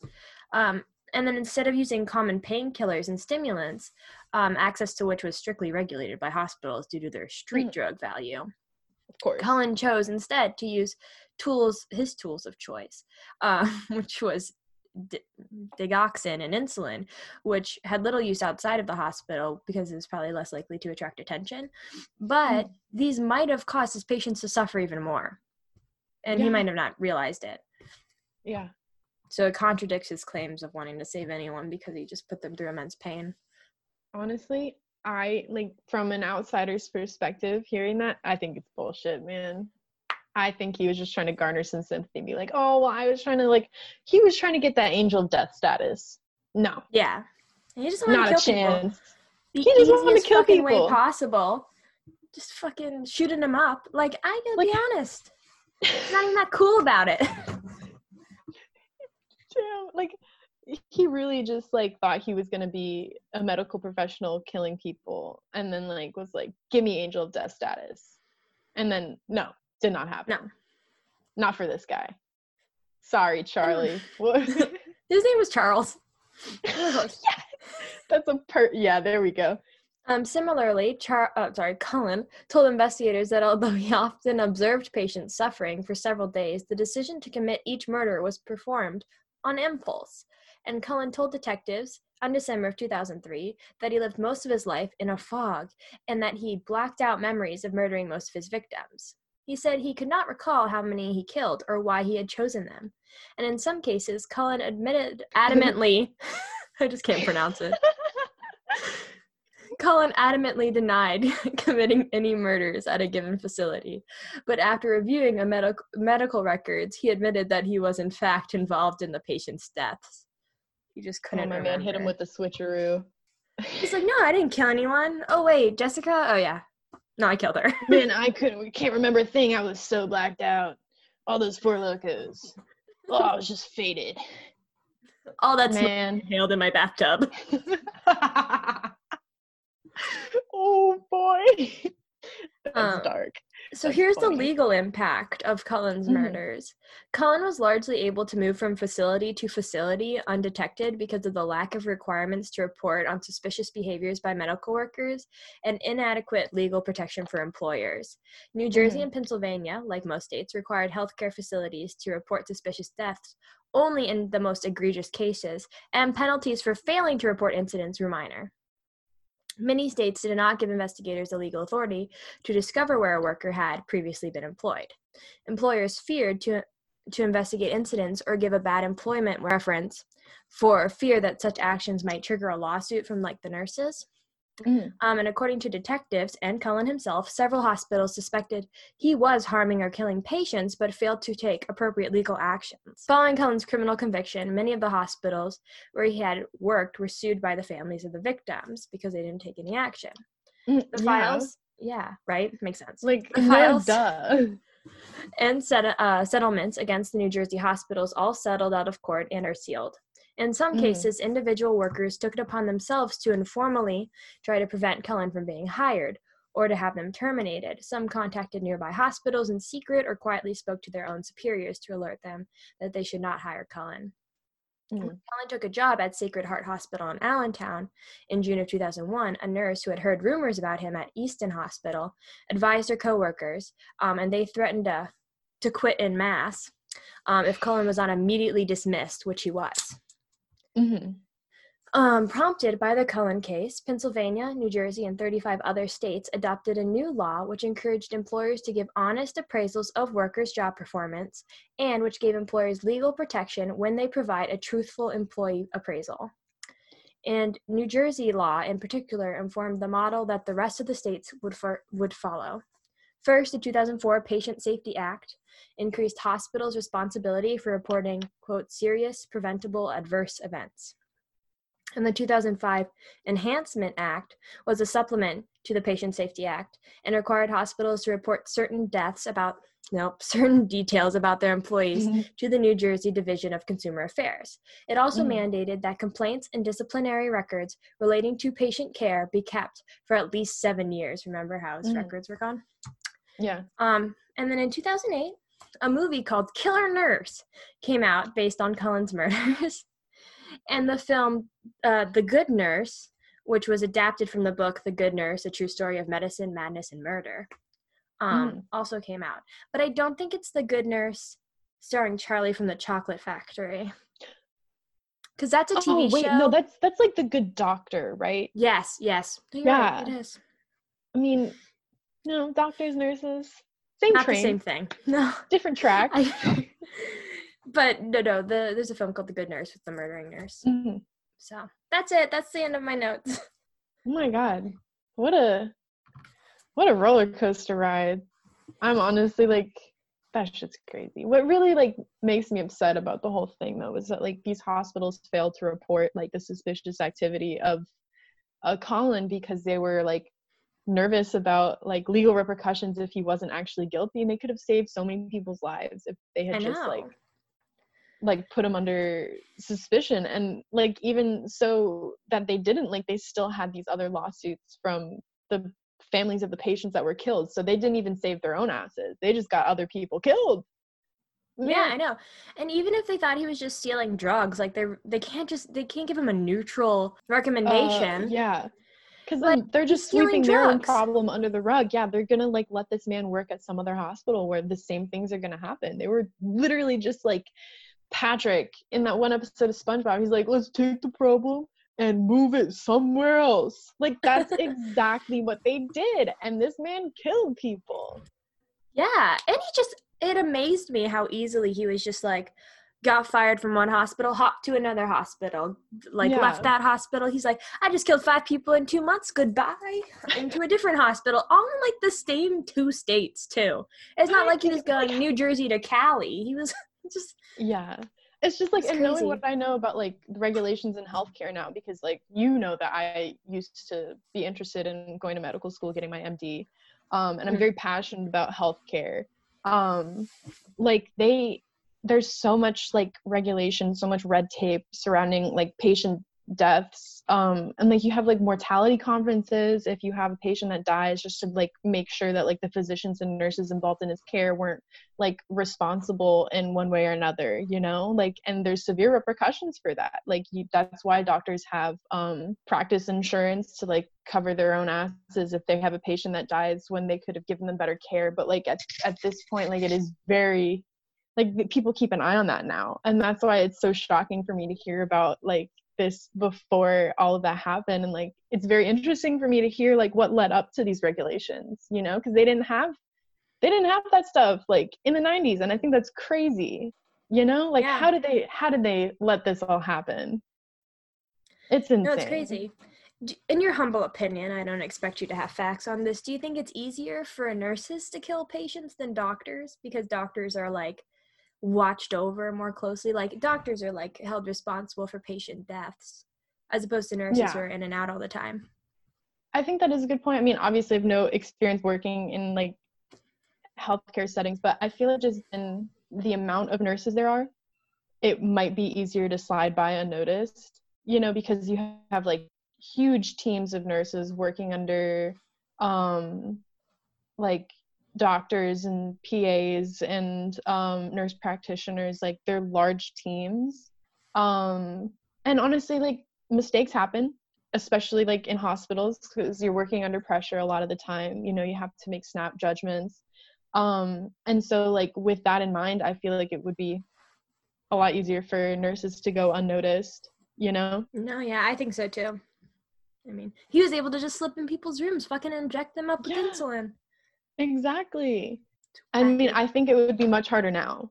Um, and then instead of using common painkillers and stimulants, um, access to which was strictly regulated by hospitals due to their street Mhm. drug value, Of course. Cullen chose instead to use tools, his tools of choice, uh, *laughs* which was d- digoxin and insulin, which had little use outside of the hospital because it was probably less likely to attract attention. But Mm. these might have caused his patients to suffer even more. And he might have not realized it. Yeah. So it contradicts his claims of wanting to save anyone because he just put them through immense pain. Honestly, I like from an outsider's perspective, hearing that, I think it's bullshit, man. I think he was just trying to garner some sympathy, and be like, oh, well, I was trying to like, he was trying to get that angel death status. No, Yeah. He just wanted not to a kill people. chance. The He just wanted to kill fucking way possible. Just fucking shooting him up. Like, I gotta Like- be *laughs* honest. Not even that cool about it. Like he really just like thought he was gonna be a medical professional killing people, and then like was like, "Give me angel of death status," and then no, did not happen. No. not for this guy. Sorry, Charlie. *laughs* *laughs* His name was Charles. *laughs* That's a per. Yeah, there we go. Um, similarly, Char- uh, sorry, Cullen told investigators that although he often observed patients suffering for several days, the decision to commit each murder was performed on impulse. And Cullen told detectives on December of 2003 that he lived most of his life in a fog and that he blacked out memories of murdering most of his victims. He said he could not recall how many he killed or why he had chosen them. And in some cases, Cullen admitted adamantly, *laughs* I just can't pronounce it. *laughs* Cullen adamantly denied *laughs* committing any murders at a given facility, but after reviewing a medical medical records, he admitted that he was in fact involved in the patient's deaths. He just Oh couldn't. Remember. My man, hit him with the switcheroo. He's like, no, I didn't kill anyone. Oh wait, Jessica. Oh yeah, no, I killed her. *laughs* man, I couldn't. We can't remember a thing. I was so blacked out. All those Four Lokos. Oh, I was just faded. All that Man. inhaled in my bathtub. *laughs* oh boy. *laughs* That's Um, dark. So That's here's the legal impact of Cullen's Mhm. murders. Cullen was largely able to move from facility to facility undetected because of the lack of requirements to report on suspicious behaviors by medical workers and inadequate legal protection for employers. New Jersey Mhm. and Pennsylvania, like most states, required healthcare facilities to report suspicious deaths only in the most egregious cases, and penalties for failing to report incidents were minor. Many states did not give investigators the legal authority to discover where a worker had previously been employed. Employers feared to, to investigate incidents or give a bad employment reference for fear that such actions might trigger a lawsuit from like the nurses. Mm. Um, and according to detectives and Cullen himself, several hospitals suspected he was harming or killing patients but failed to take appropriate legal actions. Following Cullen's criminal conviction, many of the hospitals where he had worked were sued by the families of the victims because they didn't take any action. Mm, The files, yeah, right? Makes sense. Like the no, files- *laughs* duh. *laughs* and set, uh, settlements against the New Jersey hospitals all settled out of court and are sealed. In some Mhm. cases, individual workers took it upon themselves to informally try to prevent Cullen from being hired or to have them terminated. Some contacted nearby hospitals in secret or quietly spoke to their own superiors to alert them that they should not hire Cullen. Mm. When Cullen took a job at Sacred Heart Hospital in Allentown in June of 2001. A nurse who had heard rumors about him at Easton Hospital advised her coworkers, um, and they threatened to, to quit in mass um, if Cullen was not immediately dismissed, which he was. Mhm. Um, prompted by the Cullen case, Pennsylvania, New Jersey, and 35 other states adopted a new law which encouraged employers to give honest appraisals of workers' job performance and which gave employers legal protection when they provide a truthful employee appraisal. And New Jersey law, in particular, informed the model that the rest of the states would, for, would follow. First, the 2004 Patient Safety Act increased hospitals' responsibility for reporting, quote, serious preventable adverse events. And the 2005 Enhancement Act was a supplement to the Patient Safety Act and required hospitals to report certain deaths about, nope, *laughs* certain details about their employees Mhm. to the New Jersey Division of Consumer Affairs. It also Mhm. mandated that complaints and disciplinary records relating to patient care be kept for at least seven years. Remember how his Mhm. records were gone? Yeah. Um, and then in 2008, a movie called Killer Nurse came out based on Cullen's *laughs* murders. and the film uh, The Good Nurse, which was adapted from the book The Good Nurse, A True Story of Medicine, Madness, and Murder, um, Mm. also came out. But I don't think it's The Good Nurse starring Charlie from the Chocolate Factory. Because that's a TV oh wait, show. no, that's that's like the Good Doctor, right? yes, yes. You're right, Yeah. it is. I mean, no, doctors, nurses, same Not train, the same thing. *laughs* No. different track. I, *laughs* but no, no. The there's a film called The Good Nurse with the murdering nurse. Mhm. So that's it. That's the end of my notes. *laughs* Oh my god, what a what a roller coaster ride! I'm honestly like that shit's crazy. What really like makes me upset about the whole thing though is that like these hospitals failed to report like the suspicious activity of uh, Cullen because they were like nervous about like legal repercussions if he wasn't actually guilty and they could have saved so many people's lives if they had I just know. like like put him under suspicion and like even so that they didn't like they still had these other lawsuits from the families of the patients that were killed so they didn't even save their own asses they just got other people killed Yeah, I know. And even if they thought he was just stealing drugs, like they're they can't just they can't give him a neutral Uh, recommendation. yeah because they're just sweeping their own problem under the rug. Yeah they're gonna like let this man work at some other hospital where the same things are gonna happen. They were literally just like patrick in that one episode of spongebob he's like let's take the problem and move it somewhere else. Like that's *laughs* exactly what they did and this man killed people. Yeah, and he just it amazed me how easily he was just like got fired from one hospital, hopped to another hospital, like Yeah. left that hospital. He's like, I just killed five people in two months. Goodbye. Into a different *laughs* hospital, all in like the same two states too. It's not Right, like he was it's like- going New Jersey to Cali. He was *laughs* just Yeah. It's just like It's and knowing what I know about like the regulations in healthcare now because like you know that I used to be interested in going to medical school, getting my MD. Um and I'm Mhm. very passionate about healthcare. Um like they there's so much like regulation, so much red tape surrounding like patient deaths um and like you have like mortality conferences if you have a patient that dies just to like make sure that like the physicians and nurses involved in his care weren't like responsible in one way or another you know? Like and there's severe repercussions for that. Like you, that's why doctors have um practice insurance to like cover their own asses if they have a patient that dies when they could have given them better care. But like at, at this point like it is very like people keep an eye on that now. And that's why it's so shocking for me to hear about like this before all of that happened. And like it's very interesting for me to hear like what led up to these regulations you know because they didn't have they didn't have that stuff like in the 90s and i think that's crazy you know? Like Yeah. how did they how did they let this all happen? It's insane no, it's crazy. In your humble opinion, I don't expect you to have facts on this. Do you think it's easier for nurses to kill patients than doctors? Because doctors are like watched over more closely? Like doctors are like held responsible for patient deaths as opposed to nurses Yeah. who are in and out all the time. I think that is a good point. I mean, obviously, I have no experience working in like healthcare settings, but I feel like just in the amount of nurses there are, it might be easier to slide by unnoticed, you know, because you have like huge teams of nurses working under um like doctors and PAs and um nurse practitioners like they're large teams um and honestly like mistakes happen especially like in hospitals because you're working under pressure a lot of the time you know you have to make snap judgments um and so like with that in mind i feel like it would be a lot easier for nurses to go unnoticed you know No, yeah, I think so too. I mean, he was able to just slip in people's rooms, fucking inject them up with Yeah. insulin. Exactly. I mean i think it would be much harder now.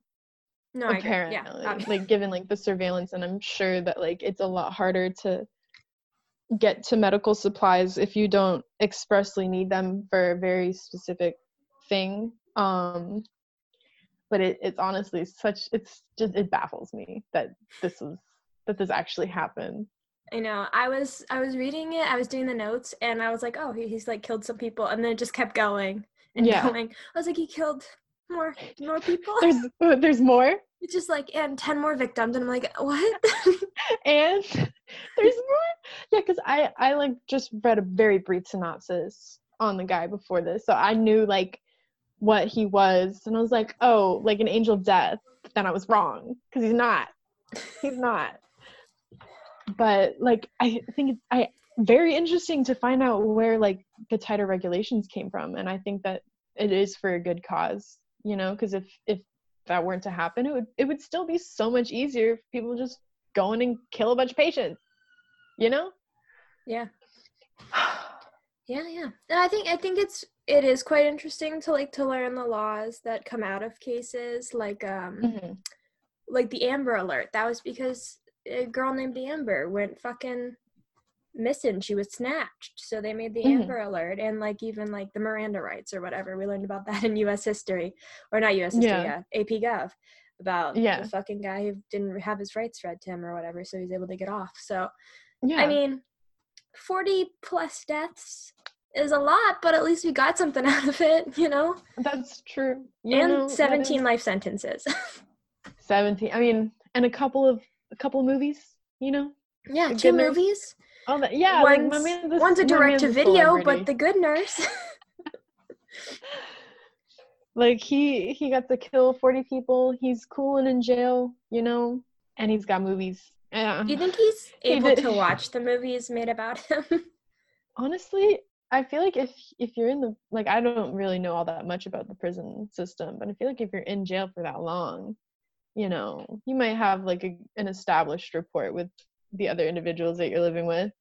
No, apparently Yeah, like given like the surveillance and i'm sure that like it's a lot harder to get to medical supplies if you don't expressly need them for a very specific thing um but it, it's honestly such it's just it baffles me that this was that this actually happened. I know. I was I was reading it. I was doing the notes, and I was like, "Oh, he, he's like killed some people," and then it just kept going and Yeah. going. I was like, "He killed more more people." there's *laughs* oh, there's more it's just like and ten more victims, and I'm like, "What?" *laughs* and there's more yeah because i i like just read a very brief synopsis on the guy before this so i knew like what he was and i was like oh like an angel of death but then i was wrong because he's not he's not but like i think it's i very interesting to find out where like the tighter regulations came from and i think that it is for a good cause, you know, because if if that weren't to happen, it would it would still be so much easier if people just go in and kill a bunch of patients. You know? Yeah. Yeah, yeah. And I think I think it's it is quite interesting to like to learn the laws that come out of cases like um hmm like the Amber Alert. That was because a girl named Amber went fucking missing. She was snatched. So they made the Mhm. Amber Alert and like even like the Miranda rights or whatever. We learned about that in US history or not US history, Yeah. yeah, AP Gov about Yeah. the fucking guy who didn't have his rights read to him or whatever, so he's able to get off. So Yeah. I mean, 40 plus deaths is a lot, but at least we got something *laughs* out of it, you know? that's true. You and know, 17 is- life sentences. *laughs* 17. I mean, and a couple of a couple of movies, you know? yeah, two Good movies. Oh, that yeah, like one's, a, one's a direct to video, but the good nurse. *laughs* like he he got to kill 40 people. He's cool and in jail, you know? And he's got movies. Yeah. Do you think he's *laughs* able to watch the movies made about him? *laughs* honestly i feel like if if you're in the like i don't really know all that much about the prison system but i feel like if you're in jail for that long you know you might have like a, an established rapport with the other individuals that you're living with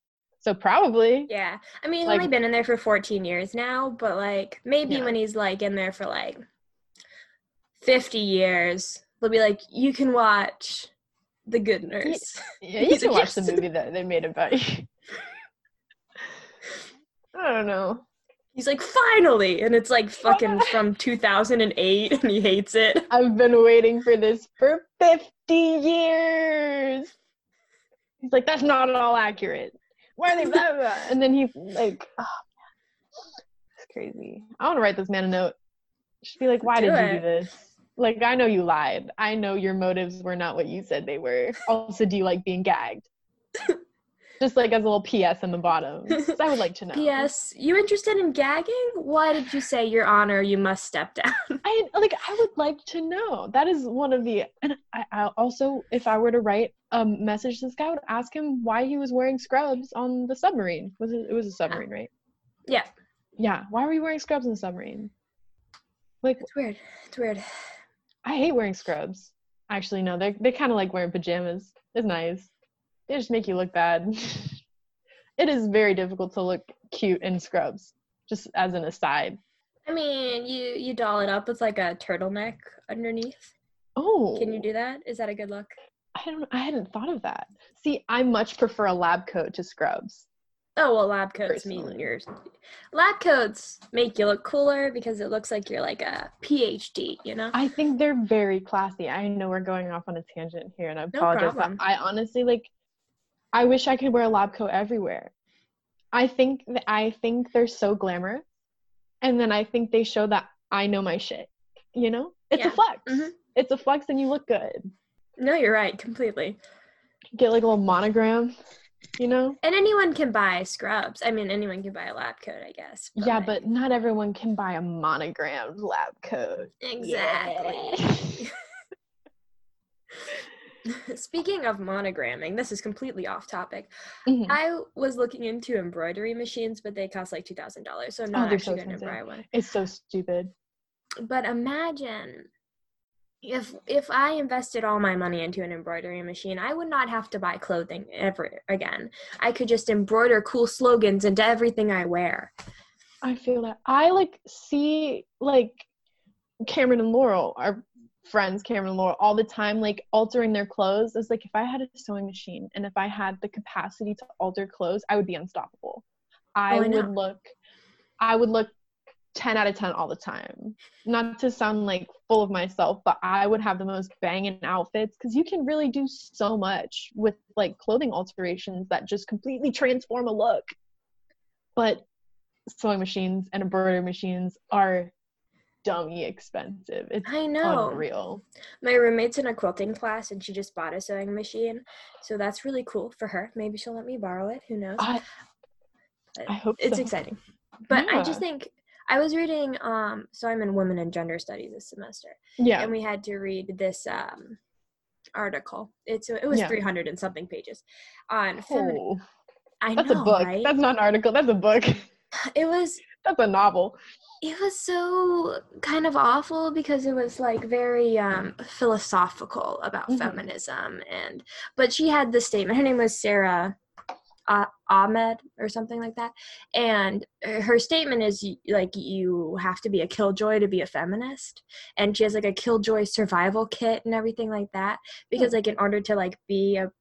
so probably yeah. I mean, he's Like- only been in there for 14 years now, but like maybe Yeah. when he's like in there for like 50 years, they'll be like, you can watch The Good Nurse. yeah *laughs* you can watch the movie that they made about you *laughs* i don't know He's like, finally! And it's like fucking *laughs* from 2008 and he hates it. i've been waiting for this for 50 years he's like that's not at all accurate. Why are they blah, blah, blah? and then he's like oh, it's crazy. I want to write this man a note. Just be like why Do did you do this? Like i know you lied. I know your motives were not what you said they were. Also do you like being gagged *laughs* just like as a little ps in the bottom. *laughs* i would like to know P.S. You interested in gagging? Why did you say, Your Honor, you must step down? I like I would like to know. That is one of the and I, I also if I were to write a message to this guy, I would ask him why he was wearing scrubs on the submarine. Was it it was a submarine, right? Yeah. Yeah. Why were you wearing scrubs on the submarine? Like It's weird. It's weird. I hate wearing scrubs. Actually, no, they're they're kinda like wearing pajamas. It's nice. They just make you look bad. *laughs* it is very difficult to look cute in scrubs. Just as an aside. I mean, you you doll it up with like a turtleneck underneath. Oh Can you do that? Is that a good look? I don't I hadn't thought of that. See, I much prefer a lab coat to scrubs. Oh well, lab coats mean Personally. you're lab coats make you look cooler because it looks like you're like a PhD, you know? I think they're very classy. I know we're going off on a tangent here and I apologize. but problem. I honestly like I wish I could wear a lab coat everywhere. I think th- I think they're so glamorous. And then I think they show that I know my shit. You know? It's Yeah. a flex. Mhm. It's a flex and you look good. No, you're right, completely. Get like a little monogram, you know? And anyone can buy scrubs. I mean, anyone can buy a lab coat, I guess. yeah, like- but not everyone can buy a monogrammed lab coat. exactly. *laughs* *laughs* *laughs* Speaking of monogramming, this is completely off topic. Mhm. I was looking into embroidery machines, but they cost like two thousand dollars, so I'm Oh, not they're so actually going to buy one. It's so stupid. But imagine if if I invested all my money into an embroidery machine, I would not have to buy clothing ever again. I could just embroider cool slogans into everything I wear. I feel that. I like see like Cameron and Laurel, our friends Cameron and Laurel, all the time, like altering their clothes. It's like if I had a sewing machine and if I had the capacity to alter clothes, I would be unstoppable. I, Oh, I would look I would look 10 out of 10 all the time. Not to sound like full of myself, but I would have the most banging outfits because you can really do so much with like clothing alterations that just completely transform a look. But sewing machines and embroidery machines are dummy expensive. It's I know. unreal. My roommate's in a quilting class and she just bought a sewing machine. So that's really cool for her. Maybe she'll let me borrow it. Who knows? I I hope it's so. exciting. But I just think I was reading um so I'm in women and gender studies this semester. Yeah. and we had to read this um article. It's it was Yeah. 300 and something pages on femi- Oh, I that's know, a book. right? That's not an article. That's a book. it was *laughs* That's a novel. It was so kind of awful because it was like very um philosophical about Mhm. feminism and but she had this statement her name was sarah uh, ahmed or something like that and uh, her statement is like you have to be a killjoy to be a feminist and she has like a killjoy survival kit and everything like that because like in order to like be a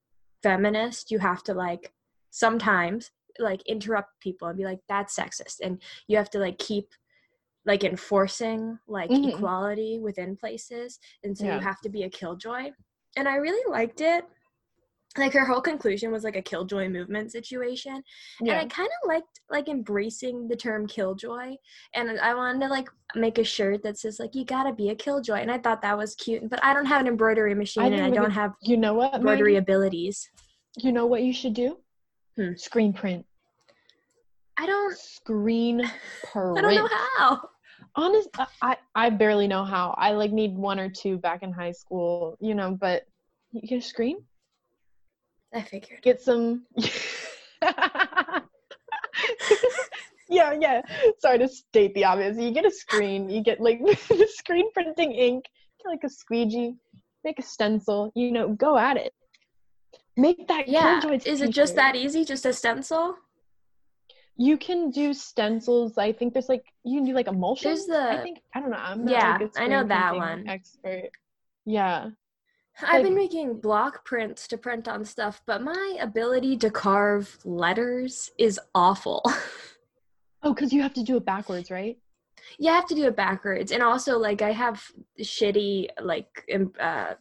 feminist you have to like sometimes like interrupt people and be like that's sexist and you have to like keep like enforcing like Mhm. equality within places and so Yeah. you have to be a killjoy and i really liked it like her whole conclusion was like a killjoy movement situation and i kind of liked like embracing the term killjoy and i wanted to like make a shirt that says like you gotta be a killjoy and i thought that was cute but i don't have an embroidery machine and i don't have you know what? embroidery Maggie? abilities You know what you should do? Hmm. Screen print. i don't Screen print. *laughs* i don't know how Honest, I- I barely know how. I like need one or two back in high school, you know. But you get a screen, i figured get some. *laughs* yeah, yeah. Sorry to state the obvious. You get a screen. You get like *laughs* the screen printing ink. Get like a squeegee. Make a stencil. You know, go at it. Make that. yeah is it just that easy just a stencil You can do stencils. I think there's like you can do like emulsion. There's the- I think I don't know. I'm not Yeah, like a I know that one. Expert. Yeah. I've been making block prints to print on stuff, but my ability to carve letters is awful. *laughs* Oh, because you have to do it backwards, right? you have to do it backwards, and also like I have shitty like uh,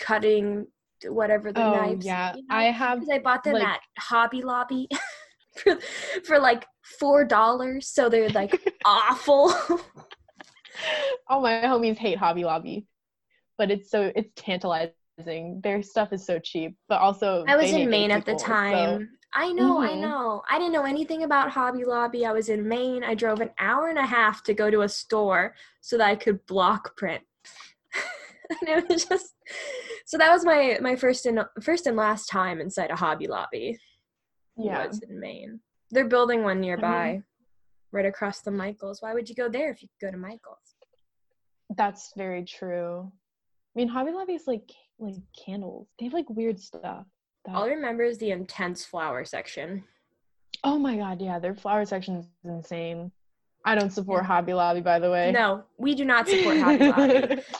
cutting whatever the oh knives. yeah. you know? I have. I bought them like- at Hobby Lobby *laughs* for for like four dollars, so they're like *laughs* awful. All my homies hate Hobby Lobby, but it's so it's tantalizing. Their stuff is so cheap, but also I was in Maine at the people, so- time. I know, I Mhm. know. I didn't know anything about Hobby Lobby. I was in Maine. I drove an hour and a half to go to a store so that I could block print. *laughs* and it was just so that was my my first and first and last time inside a Hobby Lobby. Yeah. Was in Maine. They're building one nearby, mm-hmm. right across the Michaels. Why would you go there if you could go to Michaels? That's very true. I mean, Hobby Lobby is like like candles. They have like weird stuff. that- All I remember is the intense flower section. Oh my god, yeah, their flower section is insane. I don't support Hobby Lobby, by the way. No, we do not support Hobby Lobby. *laughs*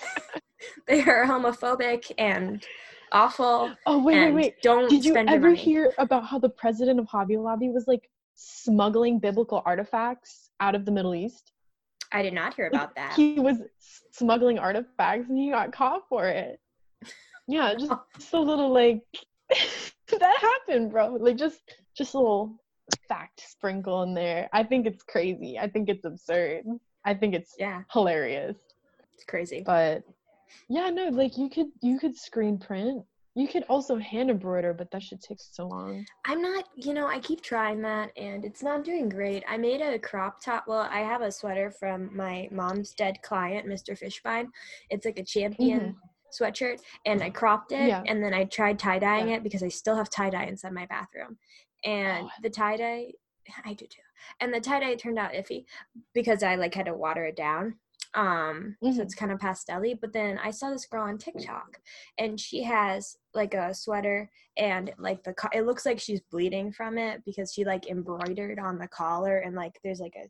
*laughs* they are homophobic and awful. oh wait, wait, wait. Don't Did you ever hear about how the president of Hobby Lobby was like smuggling biblical artifacts out of the Middle East? I did not hear about that. He was smuggling artifacts and he got caught for it. Yeah, *laughs* just, just a little like *laughs* that happened, bro. Like just just a little fact sprinkle in there. I think it's crazy. I think it's absurd. I think it's yeah, hilarious. it's crazy. But yeah, no, like you could you could screen print. You could also hand embroider, but that should take so long. I'm not, you know, I keep trying that and it's not doing great. I made a crop top. Well, I have a sweater from my mom's dead client, Mr. Fishbine. It's like a champion sweatshirt and I cropped it Mm-hmm. Yeah. and then I tried tie dyeing Yeah. it because I still have tie dye inside my bathroom. And Oh. the tie dye, I do too. And the tie dye turned out iffy because I like had to water it down. Um, Mhm. so it's kind of pastel But then I saw this girl on TikTok and she has like a sweater and like the co- it looks like she's bleeding from it because she like embroidered on the collar and like there's like a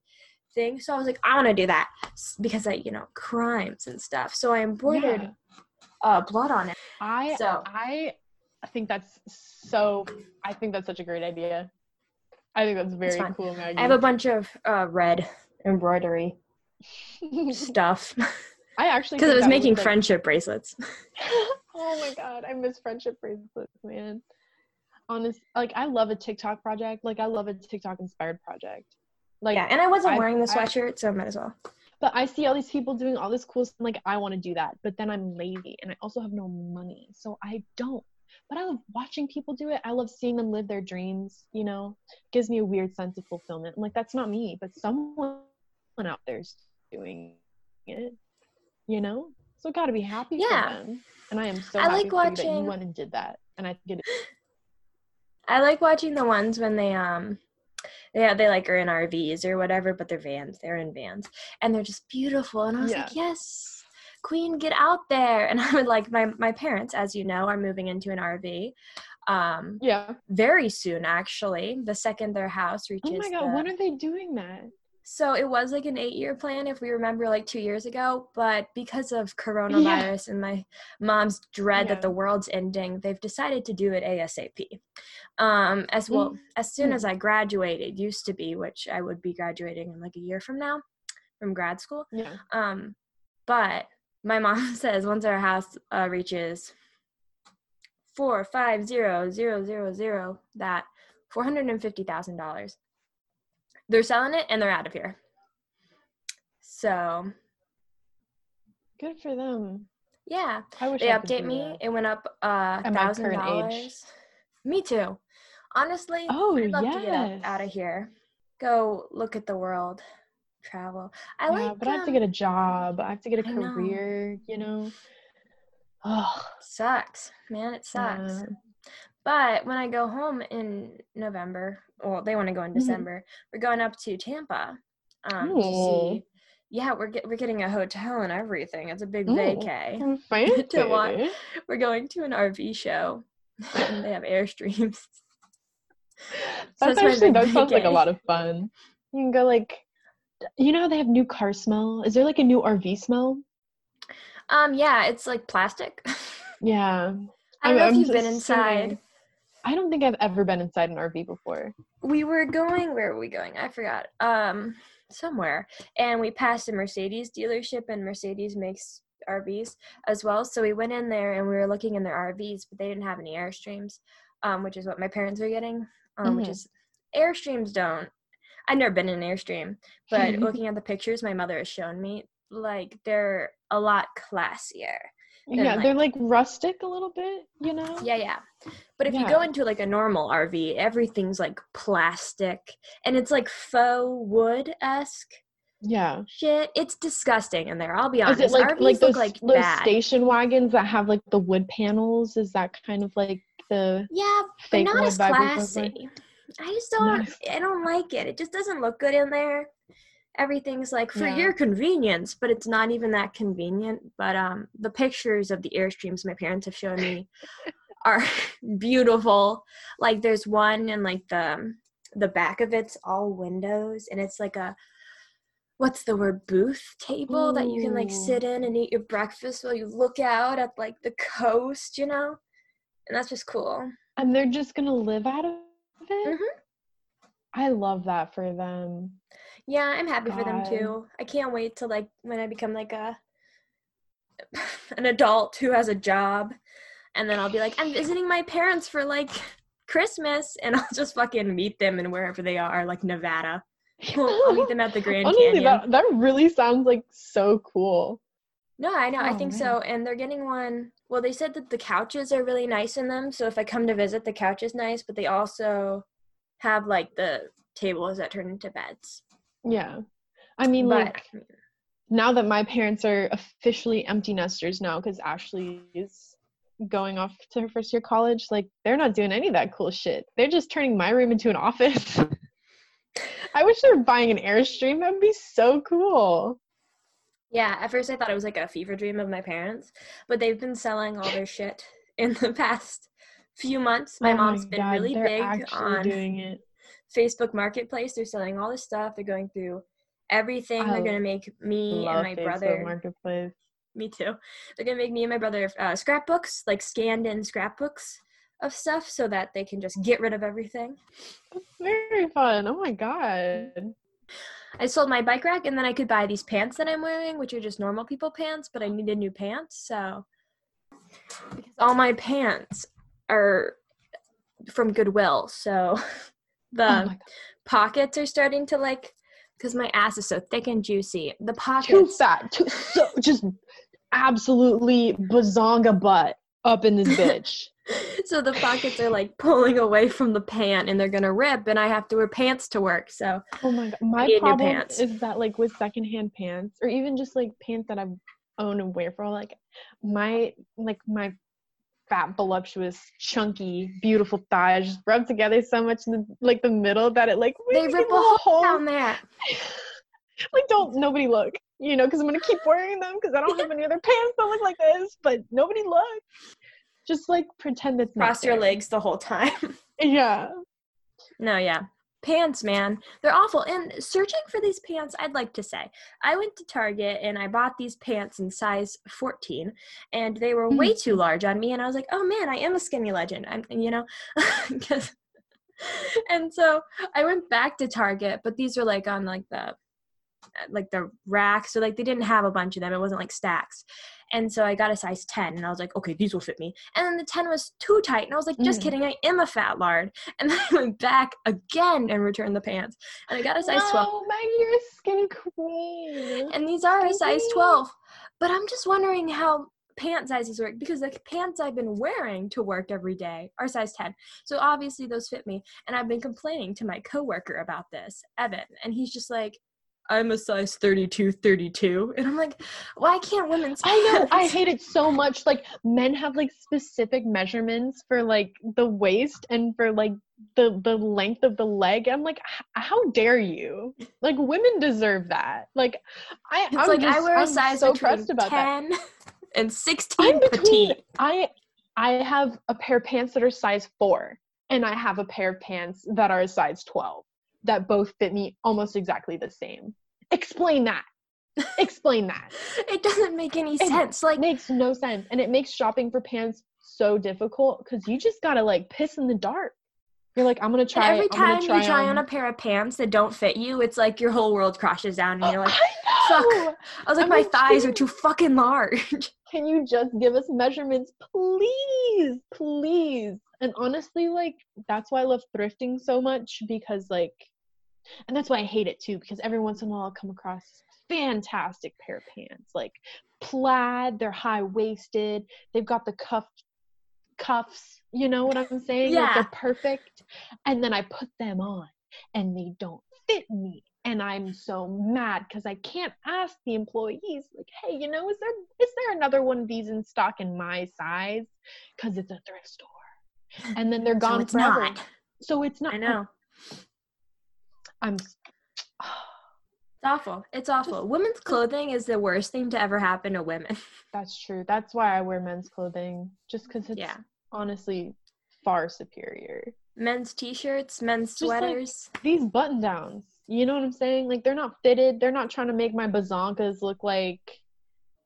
thing. So I was like, I want to do that because I, you know, crimes and stuff. So I embroidered Yeah. uh, blood on it. I So- I think that's so. I think that's such a great idea. I think that's very cool, Maggie. I have a bunch of uh, red embroidery stuff I actually because I was making like- friendship bracelets. *laughs* oh my god, I miss friendship bracelets, man. Honest, like I love a TikTok project. Like I love a TikTok inspired project. Like, yeah, and I wasn't I- wearing the I- sweatshirt, so I might as well. but I see all these people doing all this cool stuff. Like I want to do that, but then I'm lazy and I also have no money, so I don't. But I love watching people do it. I love seeing them live their dreams. You know, gives me a weird sense of fulfillment. I'm like that's not me, but someone out there's doing it. You know, so got to be happy Yeah. for them. And I am so I happy like for you that watching- you went and did that. And I think it *gasps* I like watching the ones when they um Yeah, they like are in RVs or whatever, but they're vans. They're in vans, and they're just beautiful. And I was Yeah. like, yes, queen, get out there. And *laughs* I would like my my parents, as you know, are moving into an RV. Um, Yeah. very soon actually. The second their house reaches. Oh my god, the- when are they doing that? So it was like an eight year plan if we remember like two years ago, but because of coronavirus and my mom's dread Yeah. that the world's ending, they've decided to do it ASAP. Um, as well as soon Mm. as I graduated, used to be, which I would be graduating in like a year from now from grad school. Yeah. Um, but my *laughs* mom says once our house uh, reaches four five zero zero zero zero, that four hundred and fifty thousand dollars, they're selling it and they're out of here. So Good for them. yeah, I wish they I update me. that. It went up uh thousand dollars. Me too. Honestly, Oh, I'd love to get yes. out, of here. Go look at the world, travel. I yeah, like but I have to um, get a job. I have to get a I know. career, you know. Oh, sucks, man. It sucks. yeah. But when I go home in November, well, they want to go in Mhm. December. We're going up to Tampa um, to see. Yeah, we're get, we're getting a hotel and everything. It's a big Ooh. vacay. *laughs* To what? We're going to an RV show, *laughs* and they have airstreams. *laughs* So That's actually that sounds like a lot of fun. You can go like, you know how they have new car smell. Is there like a new RV smell? Um, yeah, it's like plastic. Yeah. I don't know I'm if you've been inside. I don't think I've ever been inside an RV before. we were going where were we going? I forgot. Um somewhere. And we passed a mercedes dealership and mercedes makes rvs as well. So we went in there and we were looking in their rvs but they didn't have any airstreams um which is what my parents were getting um which Mhm. is airstreams don't. I've never been in an airstream but *laughs* looking at the pictures my mother has shown me like they're a lot classier They're yeah, like- they're like rustic a little bit, you know? Yeah, yeah. But if you go into like a normal RV, everything's like plastic and it's like faux wood esque Yeah. shit. It's disgusting in there. I'll be Is honest. it like RVs like those, look like those bad. station wagons that have like the wood panels? Is that kind of like the yeah, but not as vibe we go for? classy. I just don't. I don't like it. It just doesn't look good in there. Everything's like for Yeah. your convenience, but it's not even that convenient. But um, the pictures of the airstreams my parents have shown me *laughs* are beautiful. Like there's one and like the the back of it's all windows and it's like a what's the word booth table that you can like sit in and eat your breakfast while you look out at like the coast, you know? And that's just cool. and they're just gonna live out of it? Mhm. I love that for them. Yeah, I'm happy for them too. I can't wait till like when I become like a *laughs* an adult who has a job and then I'll be like, I'm visiting my parents for like Christmas and *laughs* I'll just fucking meet them and wherever they are, like Nevada. I'll meet them at the *laughs* Grand Honestly, Canyon. that, that really sounds like so cool. No, I know. I Oh, think man. so. And they're getting one. Well, they said that the couches are really nice in them. So if I come to visit, the couch is nice, but they also have like the tables that turn into beds. Yeah. I mean, But like, now that my parents are officially empty nesters now because Ashley is going off to her first year college, like, they're not doing any of that cool shit. They're just turning my room into an office. *laughs* I wish they were buying an Airstream. That'd be so cool. yeah, at first I thought it was like a fever dream of my parents, but they've been selling all their shit in the *laughs* past few months. My Oh mom's been God, really big on doing it. Facebook Marketplace. They're selling all this stuff. They're going through everything. I They're gonna make me and my Facebook brother. Marketplace. Me too. They're gonna make me and my brother uh, scrapbooks, like scanned in scrapbooks of stuff, so that they can just get rid of everything. That's very fun. Oh my god. I sold my bike rack, and then I could buy these pants that I'm wearing, which are just normal people pants, but I needed new pants, so because all my pants are from Goodwill, so *laughs* the oh pockets are starting to like because my ass is so thick and juicy. The pockets Too fat. Too, so, *laughs* just absolutely bazonga butt up in this *laughs* bitch. so the pockets are like pulling away from the pant and they're gonna rip and I have to wear pants to work. So Oh my god. My problem pants. is that like with secondhand pants or even just like pants that I own and wear for like my like my fat, voluptuous, chunky, beautiful thighs just rubbed together so much in the like the middle that it like They rip a hole down there. *laughs* like don't nobody look, you know, because I'm gonna keep wearing them because I don't have any other pants that look like this. But nobody look. Just like pretend it's not Cross your there. legs the whole time. *laughs* Yeah. No, yeah. Pants, man. They're awful. And searching for these pants, I'd like to say, I went to Target and I bought these pants in size 14 and they were way mm. too large on me. And I was like, oh man, I am a skinny legend. I'm, you know, *laughs* 'Cause- *laughs* and so I went back to Target, but these were like on like the, like the rack. So like they didn't have a bunch of them. It wasn't like stacks. And so I got a size 10 and I was like, okay, these will fit me. And then the 10 was too tight. And I was like, just Mm. kidding. I am a fat lard. *laughs* And then I went back again and returned the pants. And I got a size 12. No, Maggie, you're a skinny queen. And these are a size 12. But I'm just wondering how pant sizes work because the pants I've been wearing to work every day are size 10. So obviously those fit me. And I've been complaining to my coworker about this, Evan. And he's just like, I'm a size 32, 32. And I'm like, why can't women's I know. I hate it so much. Like men have like specific measurements for like the waist and for like the the length of the leg. I'm like, "H- how dare you? Like women deserve that. Like I, It's I'm like I wear a I'm size so pressed about that. 10 and 16 I'm between. petite. I I have a pair of pants that are size four, and I have a pair of pants that are a size twelve that both fit me almost exactly the same. Explain that. Explain that. *laughs* It doesn't make any It sense. Like, makes no sense and it makes shopping for pants so difficult because you just gotta like piss in the dark you're like i'm gonna and try every I'm gonna time you try on a pair of pants that don't fit you, it's like your whole world crashes down and uh, you're like, I fuck. I was like, I'm my like, thighs are too fucking large. *laughs* can you just give us measurements please please and honestly like that's why i love thrifting so much because like and that's why i hate it too because every once in a while i'll come across fantastic pair of pants like plaid they're high waisted they've got the cuff cuffs you know what i'm saying like Yeah. they're perfect and then i put them on and they don't fit me and i'm so mad because i can't ask the employees like hey you know is there is there another one of these in stock in my size because it's a thrift store and then they're So gone it's forever not. so it's not I know. I'm *sighs* It's awful. It's awful. Women's clothing is the worst thing to ever happen to women. *laughs* that's true that's why i wear men's clothing just because it's Yeah. honestly far superior Men's t-shirts, men's Just like- sweaters. these button downs you know what i'm saying like they're not fitted they're not trying to make my bazonkas look like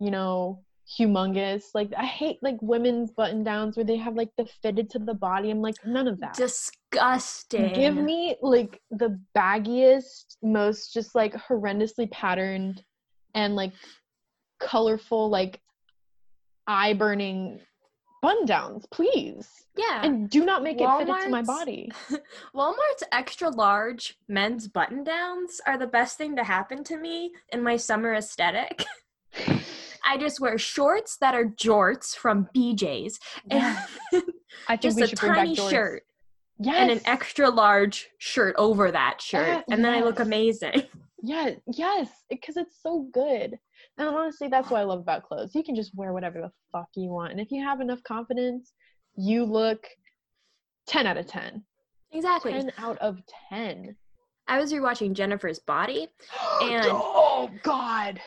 you know humongous like i hate like women's button downs where they have like the fitted to the body i'm like none of that Disgusting. give me like the baggiest most just like horrendously patterned and like colorful like eye burning button downs please yeah. and do not make it fitted to my body *laughs* Walmart's extra large men's button downs are the best thing to happen to me in my summer aesthetic. *laughs* I just wear shorts that are jorts from BJ's and *laughs* i think just we a tiny shirt yes and an extra large shirt over that shirt and then I look amazing. *laughs* Yeah, yes, because it's so good. And honestly, that's what I love about clothes. You can just wear whatever the fuck you want. And if you have enough confidence, you look 10 out of 10. Exactly. 10 out of 10. I was rewatching Jennifer's Body *gasps* And- oh, God.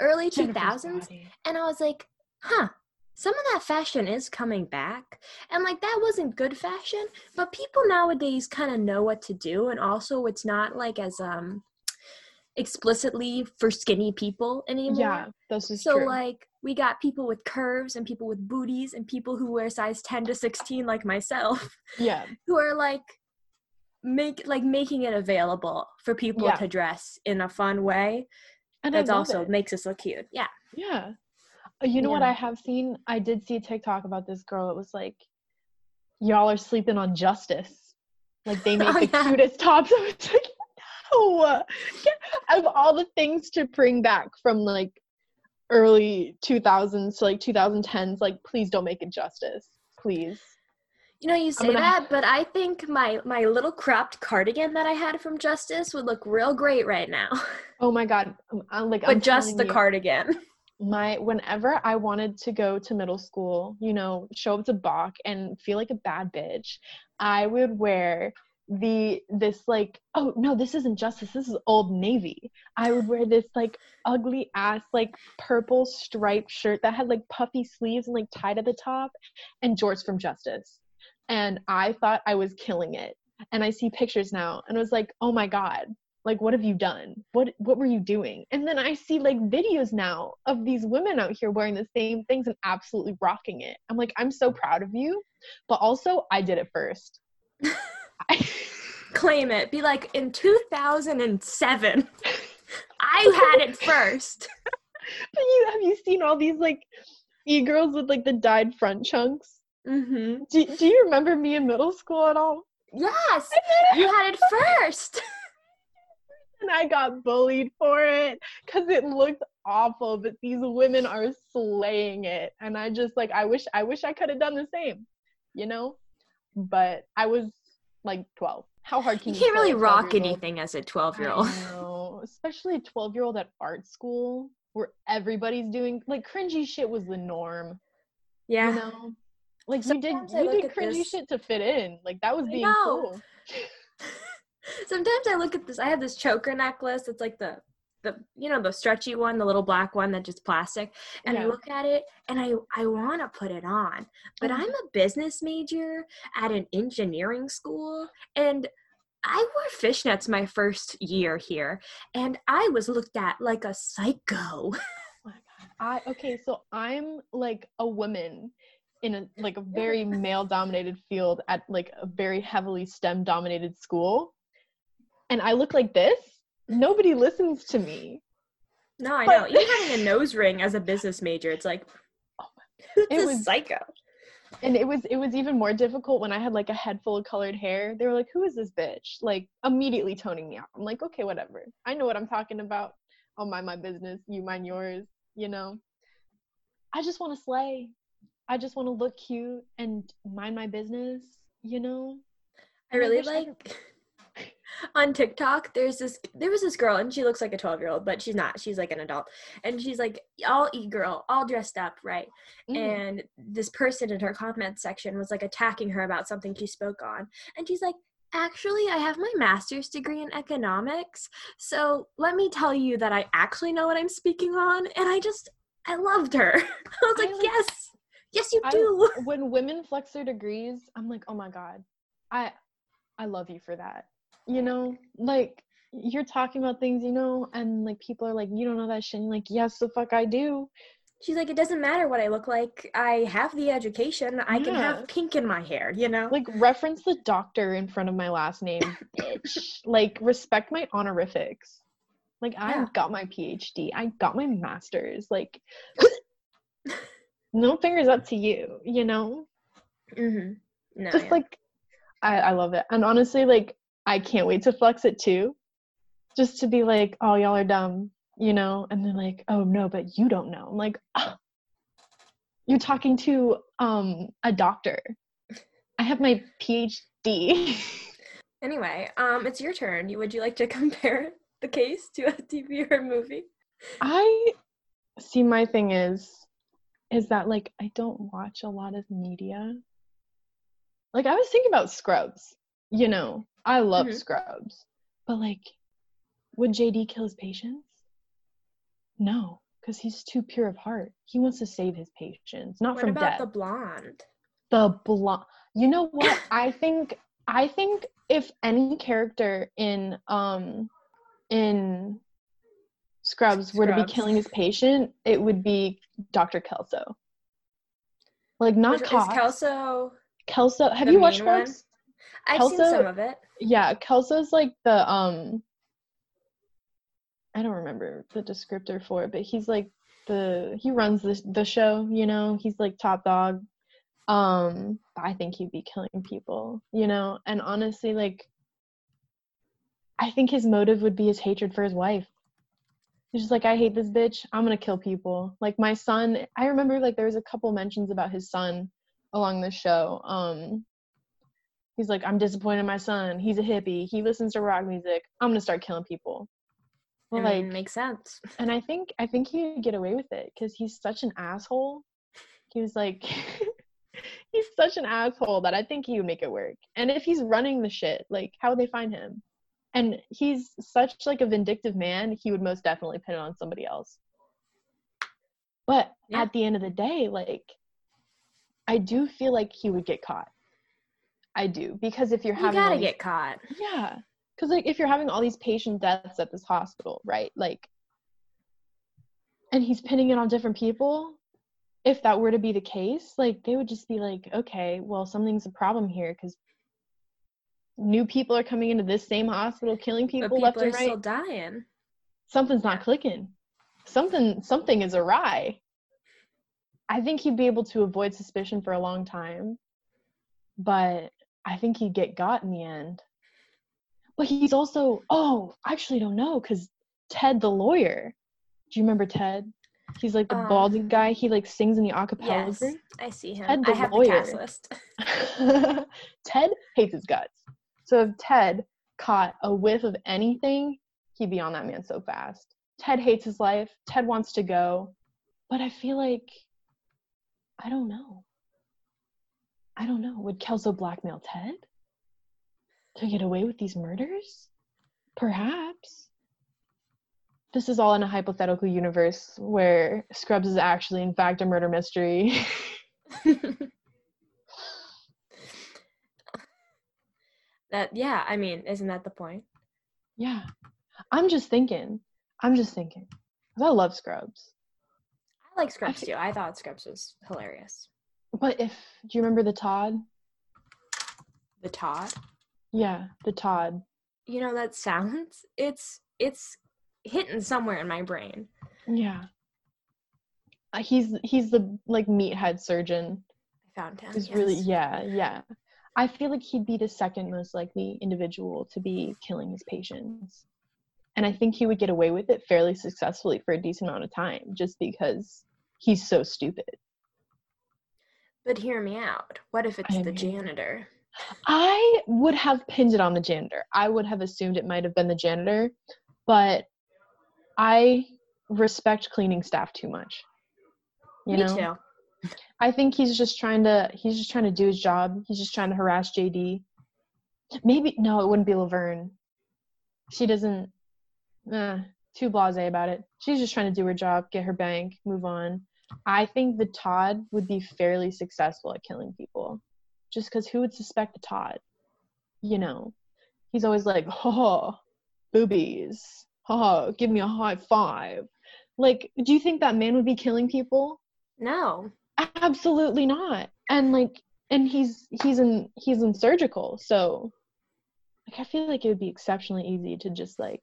Early 2000s and I was like, huh, some of that fashion is coming back. And like that wasn't good fashion, but people nowadays kind of know what to do and also it's not like as um explicitly for skinny people anymore. Yeah, this is So true. like we got people with curves and people with booties and people who wear size 10 to 16 like myself yeah, *laughs* who are like make like making it available for people Yeah. to dress in a fun way and I that's love also it. makes us look cute. Yeah. Yeah. Uh, You know what I have seen? I did see a TikTok about this girl. It was like, y'all are sleeping on justice. Like they *laughs* make Oh, the yeah. cutest tops. *laughs* I was like, no. Of all the things to bring back from like early 2000s to like 2010s, like please don't make it justice. Please. You know, you say gonna- that, but I think my my little cropped cardigan that I had from Justice would look real great right now. *laughs* Oh my God. I'm, I'm like, but I'm just the you, cardigan. my whenever I wanted to go to middle school, you know, show up to Bach and feel like a bad bitch, I would wear the this like oh no this isn't justice this is old navy i would wear this like ugly ass like purple striped shirt that had like puffy sleeves and like tied at the top and jorts from justice and i thought i was killing it and i see pictures now and i was like oh my god like what have you done what what were you doing and then i see like videos now of these women out here wearing the same things and absolutely rocking it i'm like i'm so proud of you but also i did it first *laughs* Claim it. Be like, in 2007, I had it first. *laughs* but you have you seen all these like e-girls with like the dyed front chunks? Mm-hmm. Do, do you remember me in middle school at all? Yes, you had it first. *laughs* and I got bullied for it because it looked awful, but these women are slaying it. And I just like I wish I wish I could have done the same, you know? But I was like 12. How hard can you, you can't really rock anything as a 12 year old. No, especially a 12 year old at art school where everybody's doing like cringy shit was the norm. Yeah. You know? Like Sometimes you did you did cringy this. shit to fit in. Like that was being cool. *laughs* Sometimes I look at this. I have this choker necklace. It's like the the you know the stretchy one the little black one that just plastic and yeah. i look at it and i i want to put it on but mm-hmm. i'm a business major at an engineering school and i wore fishnets my first year here and i was looked at like a psycho *laughs* oh I okay, so I'm like a woman in a like a very male dominated field at like a very heavily STEM dominated school. And I look like this nobody listens to me. No, I know. Even having a nose ring as a business major, it's like, oh *laughs* it was psycho. And it was it was even more difficult when I had like a head full of colored hair. They were like, "Who is this bitch?" Like immediately toning me out. I'm like, "Okay, whatever. I know what I'm talking about. I'll mind my business. You mind yours. You know." I just want to slay. I just want to look cute and mind my business. You know. I really I like. *laughs* On TikTok, there's this there was this girl and she looks like a 12 year old, but she's not. She's like an adult. And she's like all e girl, all dressed up, right? Mm. And this person in her comment section was like attacking her about something she spoke on. And she's like, Actually, I have my master's degree in economics. So let me tell you that I actually know what I'm speaking on. And I just I loved her. *laughs* I was like, I like yes, yes, you do. I, *laughs* when women flex their degrees, I'm like, oh my God. I I love you for that. You know like you're talking about things you know and like people are like you don't know that shit. And like yes the fuck i do. She's like it doesn't matter what i look like. I have the education. I yeah. can have pink in my hair you know? Like reference the doctor in front of my last name *laughs* bitch. Like respect my honorifics. Like i got my phd i got my master's. Like *laughs* no fingers up to you you know mm-hmm. no, just yeah. like I, I love it and honestly like I can't wait to flex it too. Just to be like, oh, y'all are dumb, you know? And they're like, oh, no, but you don't know. I'm like, oh, you're talking to um, a doctor. I have my PhD. *laughs* anyway, um, it's your turn. Would you like to *laughs* compare the case to a TV or a movie? I see. My thing is, is that like I don't watch a lot of media. Like I was thinking about Scrubs, you know, I love mm-hmm. Scrubs, but like, would JD kill his patients? No, because he's too pure of heart. He wants to save his patients, not what from about the blonde? The blonde. You know what? *laughs* I think. I think if any character in um in Scrubs, Scrubs were to be killing his patient, it would be Dr. Kelso. Like not is, Cox. Kelso. Kelso. Have you watched Scrubs? I've Kelso, seen some of it. Yeah, Kelso's like the um I don't remember the descriptor for it, but he's like the he runs the the show, you know, he's like top dog. Um, I think he'd be killing people, you know, and honestly, like I think his motive would be his hatred for his wife. He's just like, I hate this bitch. I'm gonna kill people. Like my son, I remember like there was a couple mentions about his son along the show. Um, He's like, I'm disappointed in my son. He's a hippie. He listens to rock music. I'm gonna start killing people. well, like mean, makes sense. and I think I think he would get away with it because he's such an asshole. He was like *laughs* he's such an asshole that I think he would make it work. And if he's running the shit, like how would they find him? And he's such like a vindictive man, he would most definitely pin it on somebody else. But Yeah. at the end of the day, like I do feel like he would get caught. I do because if you're You having gotta these- get caught. yeah. Because, like, if you're having all these patient deaths at this hospital, right? Like, and he's pinning it on different people, if that were to be the case, like, they would just be like, okay, well, something's a problem here because new people are coming into this same hospital, killing people, people left and right. still dying. Something's not clicking. Something, something is awry. I think he'd be able to avoid suspicion for a long time, but I think he'd get got in the end. But he's also, oh, I actually don't know because Ted the lawyer. Do you remember Ted? He's like the Um, balding guy. He like sings in the acapella Yes, group. I see him. Ted I have lawyer. the cast list. *laughs* Ted hates his guts. So if Ted caught a whiff of anything, he'd be on that man so fast. Ted hates his life. Ted wants to go. But I feel like I don't know. I don't know. Would Kelso blackmail Ted to get away with these murders? Perhaps. This is all in a hypothetical universe where Scrubs is actually, in fact, a murder mystery. *laughs* *laughs* that yeah, I mean, isn't that the point? Yeah. I'm just thinking. I'm just thinking. I love Scrubs. I like Scrubs too. I thought Scrubs was hilarious. But if do you remember the Todd? The Todd. Yeah, the Todd. You know that sounds. It's it's hitting somewhere in my brain. Yeah. Uh, he's he's the like meathead surgeon. I found him. Who's really yeah, yeah. I feel like he'd be the second most likely individual to be killing his patients. And I think he would get away with it fairly successfully for a decent amount of time just because he's so stupid. But hear me out. What if it's I the mean- janitor? I would have pinned it on the janitor. I would have assumed it might have been the janitor, but I respect cleaning staff too much. You me know, too. I think he's just trying to he's just trying to do his job. He's just trying to harass JD. Maybe no, it wouldn't be Laverne. She doesn't uh, too blasé about it. She's just trying to do her job, get her bank, move on. I think the Todd would be fairly successful at killing people. Just because who would suspect the Todd? You know, he's always like, "Ha, boobies, Ha ha, give me a high five. Like, do you think that man would be killing people? No. Absolutely not. And like, and he's he's in he's in surgical, so like I feel like it would be exceptionally easy to just like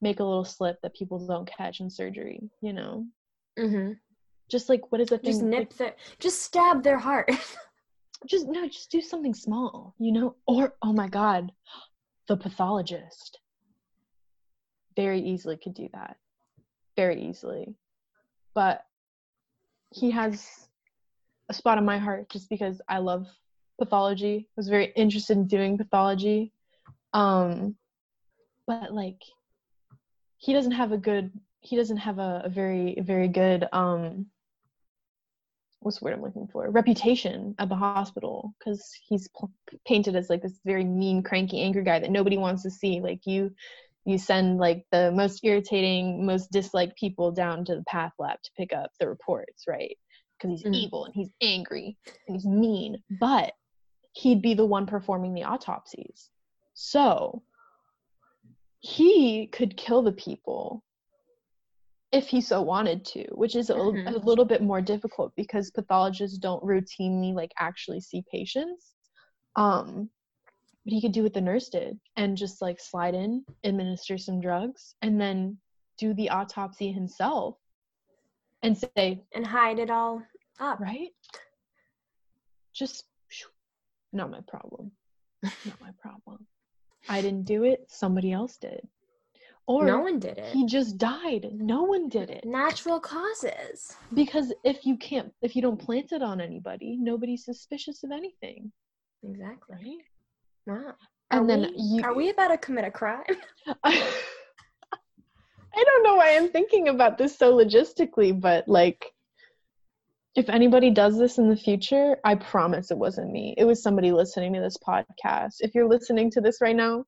make a little slip that people don't catch in surgery. You know, Mm-hmm. just like what is the thing? Just like, nip their. Just stab their heart. *laughs* just no, just do something small. You know, or oh my god, the pathologist very easily could do that, very easily, but he has a spot in my heart just because I love pathology. I was very interested in doing pathology. Um but like he doesn't have a good he doesn't have a, a very very good um what's the word I'm looking for reputation at the hospital because he's p- painted as like this very mean cranky angry guy that nobody wants to see like you you send like the most irritating most disliked people down to the path lab to pick up the reports right because he's Mhm. evil and he's angry and he's mean but he'd be the one performing the autopsies so he could kill the people if he so wanted to, which is a, Mhm. a little bit more difficult because pathologists don't routinely like actually see patients. Um, but he could do what the nurse did and just like slide in, administer some drugs, and then do the autopsy himself and say, and hide it all up. right? Just not my problem. not my problem. I didn't do it, somebody else did. Or no one did it. he just died. No one did it. Natural causes. Because if you can't if you don't plant it on anybody, nobody's suspicious of anything. Exactly. Right? Wow. And are then we, you are we about to commit a crime? *laughs* I don't know why I'm thinking about this so logistically, but like if anybody does this in the future, I promise it wasn't me. It was somebody listening to this podcast. If you're listening to this right now,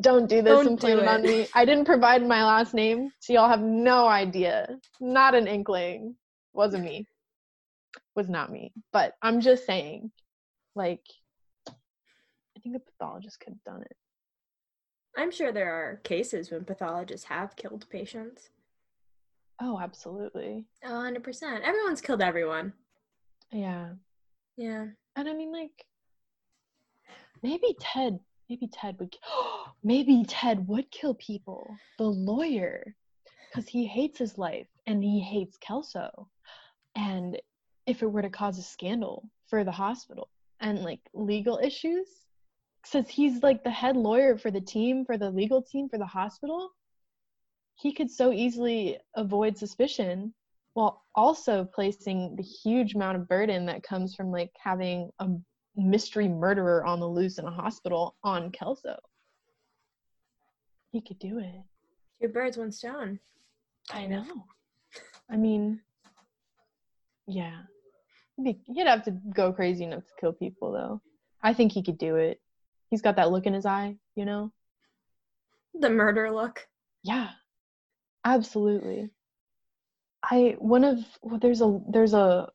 don't do this Don't and blame it on me. I didn't provide my last name, so y'all have no idea. Not an inkling. Wasn't me. Was not me. But I'm just saying, like, think a pathologist could have done it. I'm sure there are cases when pathologists have killed patients. Oh, absolutely. A 100%. Everyone's killed everyone. Yeah. Yeah. And I mean, like, maybe Ted, maybe Ted would, *gasps* maybe Ted would kill people. The lawyer, because he hates his life and he hates Kelso. And if it were to cause a scandal for the hospital and like legal issues, since he's like the head lawyer for the team, for the legal team for the hospital, he could so easily avoid suspicion while also placing the huge amount of burden that comes from like having a mystery murderer on the loose in a hospital on Kelso. He could do it. Two birds, one stone. I know. I mean, yeah. He'd, he'd have to go crazy enough to kill people, though. I think he could do it. He's got that look in his eye, you know? The murder look. Yeah, absolutely. I one of well, there's a there's a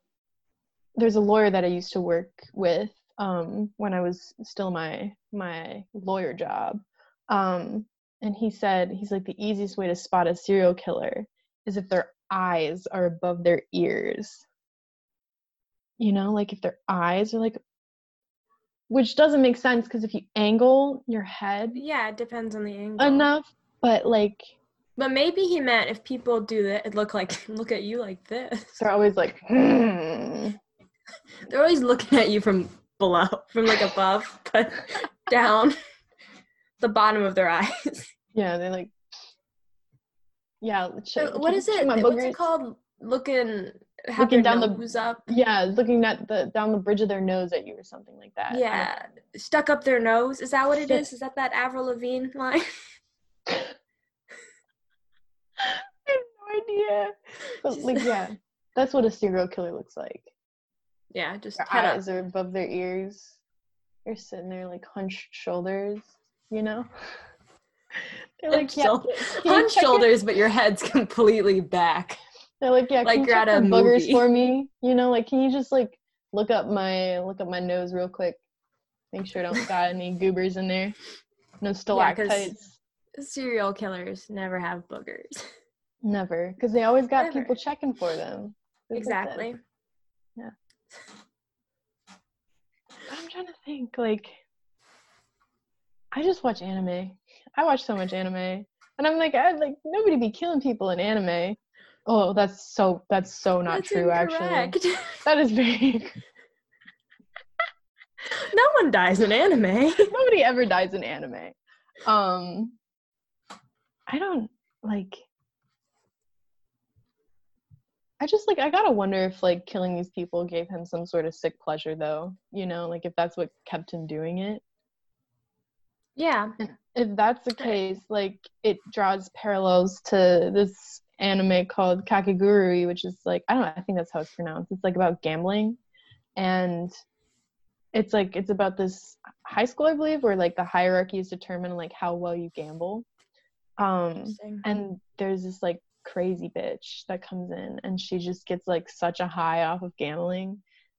there's a lawyer that I used to work with um, when I was still my my lawyer job, um, and he said he's like the easiest way to spot a serial killer is if their eyes are above their ears. You know, like if their eyes are like, which doesn't make sense because if you angle your head Yeah, it depends on the angle. enough, but like But maybe he meant if people do that, it look like *laughs* look at you like this. they're always like, hmm. *laughs* They're always looking at you from below, from like above, *laughs* but down the bottom of their eyes. yeah, they're like, yeah. check- what check- is it? What's it called? Looking, Looking down the- up. Yeah, looking at the down the bridge of their nose at you or something like that. Yeah, stuck up their nose. Is that what it *laughs* is? Is? That that Avril Lavigne line? *laughs* I have no idea. But like, yeah, that's what a serial killer looks like. yeah, just Their head up. eyes are above their ears. They're sitting there like hunched shoulders, you know. *laughs* They're like, Hunched yeah, shoul- can you Hunched check your- shoulders, but your head's completely back. They're like, yeah, like can you you're check at a the boogers movie. for me? *laughs* You know, like, can you just like look up my look up my nose real quick? Make sure I don't got any goobers in there. No stalactites. Serial killers never have boogers. *laughs* Never, because they always got Never. people checking for them. Just like that. exactly. I'm trying to think. Like, I just watch anime. I watch so much anime, and I'm like, I like nobody be killing people in anime. Oh, that's so that's so not That's true. Actually, *laughs* that is very. *laughs* no one dies in anime. *laughs* nobody ever dies in anime. Um, I don't like. I just like I gotta wonder if like killing these people gave him some sort of sick pleasure though. You know, like if that's what kept him doing it. Yeah. If that's the case, like it draws parallels to this anime called Kakegurui, which is like I don't know, I think that's how it's pronounced. It's like about gambling, and it's like it's about this high school, I believe, where like the hierarchy is determined like how well you gamble. Um, and there's this like crazy bitch that comes in and she just gets like such a high off of gambling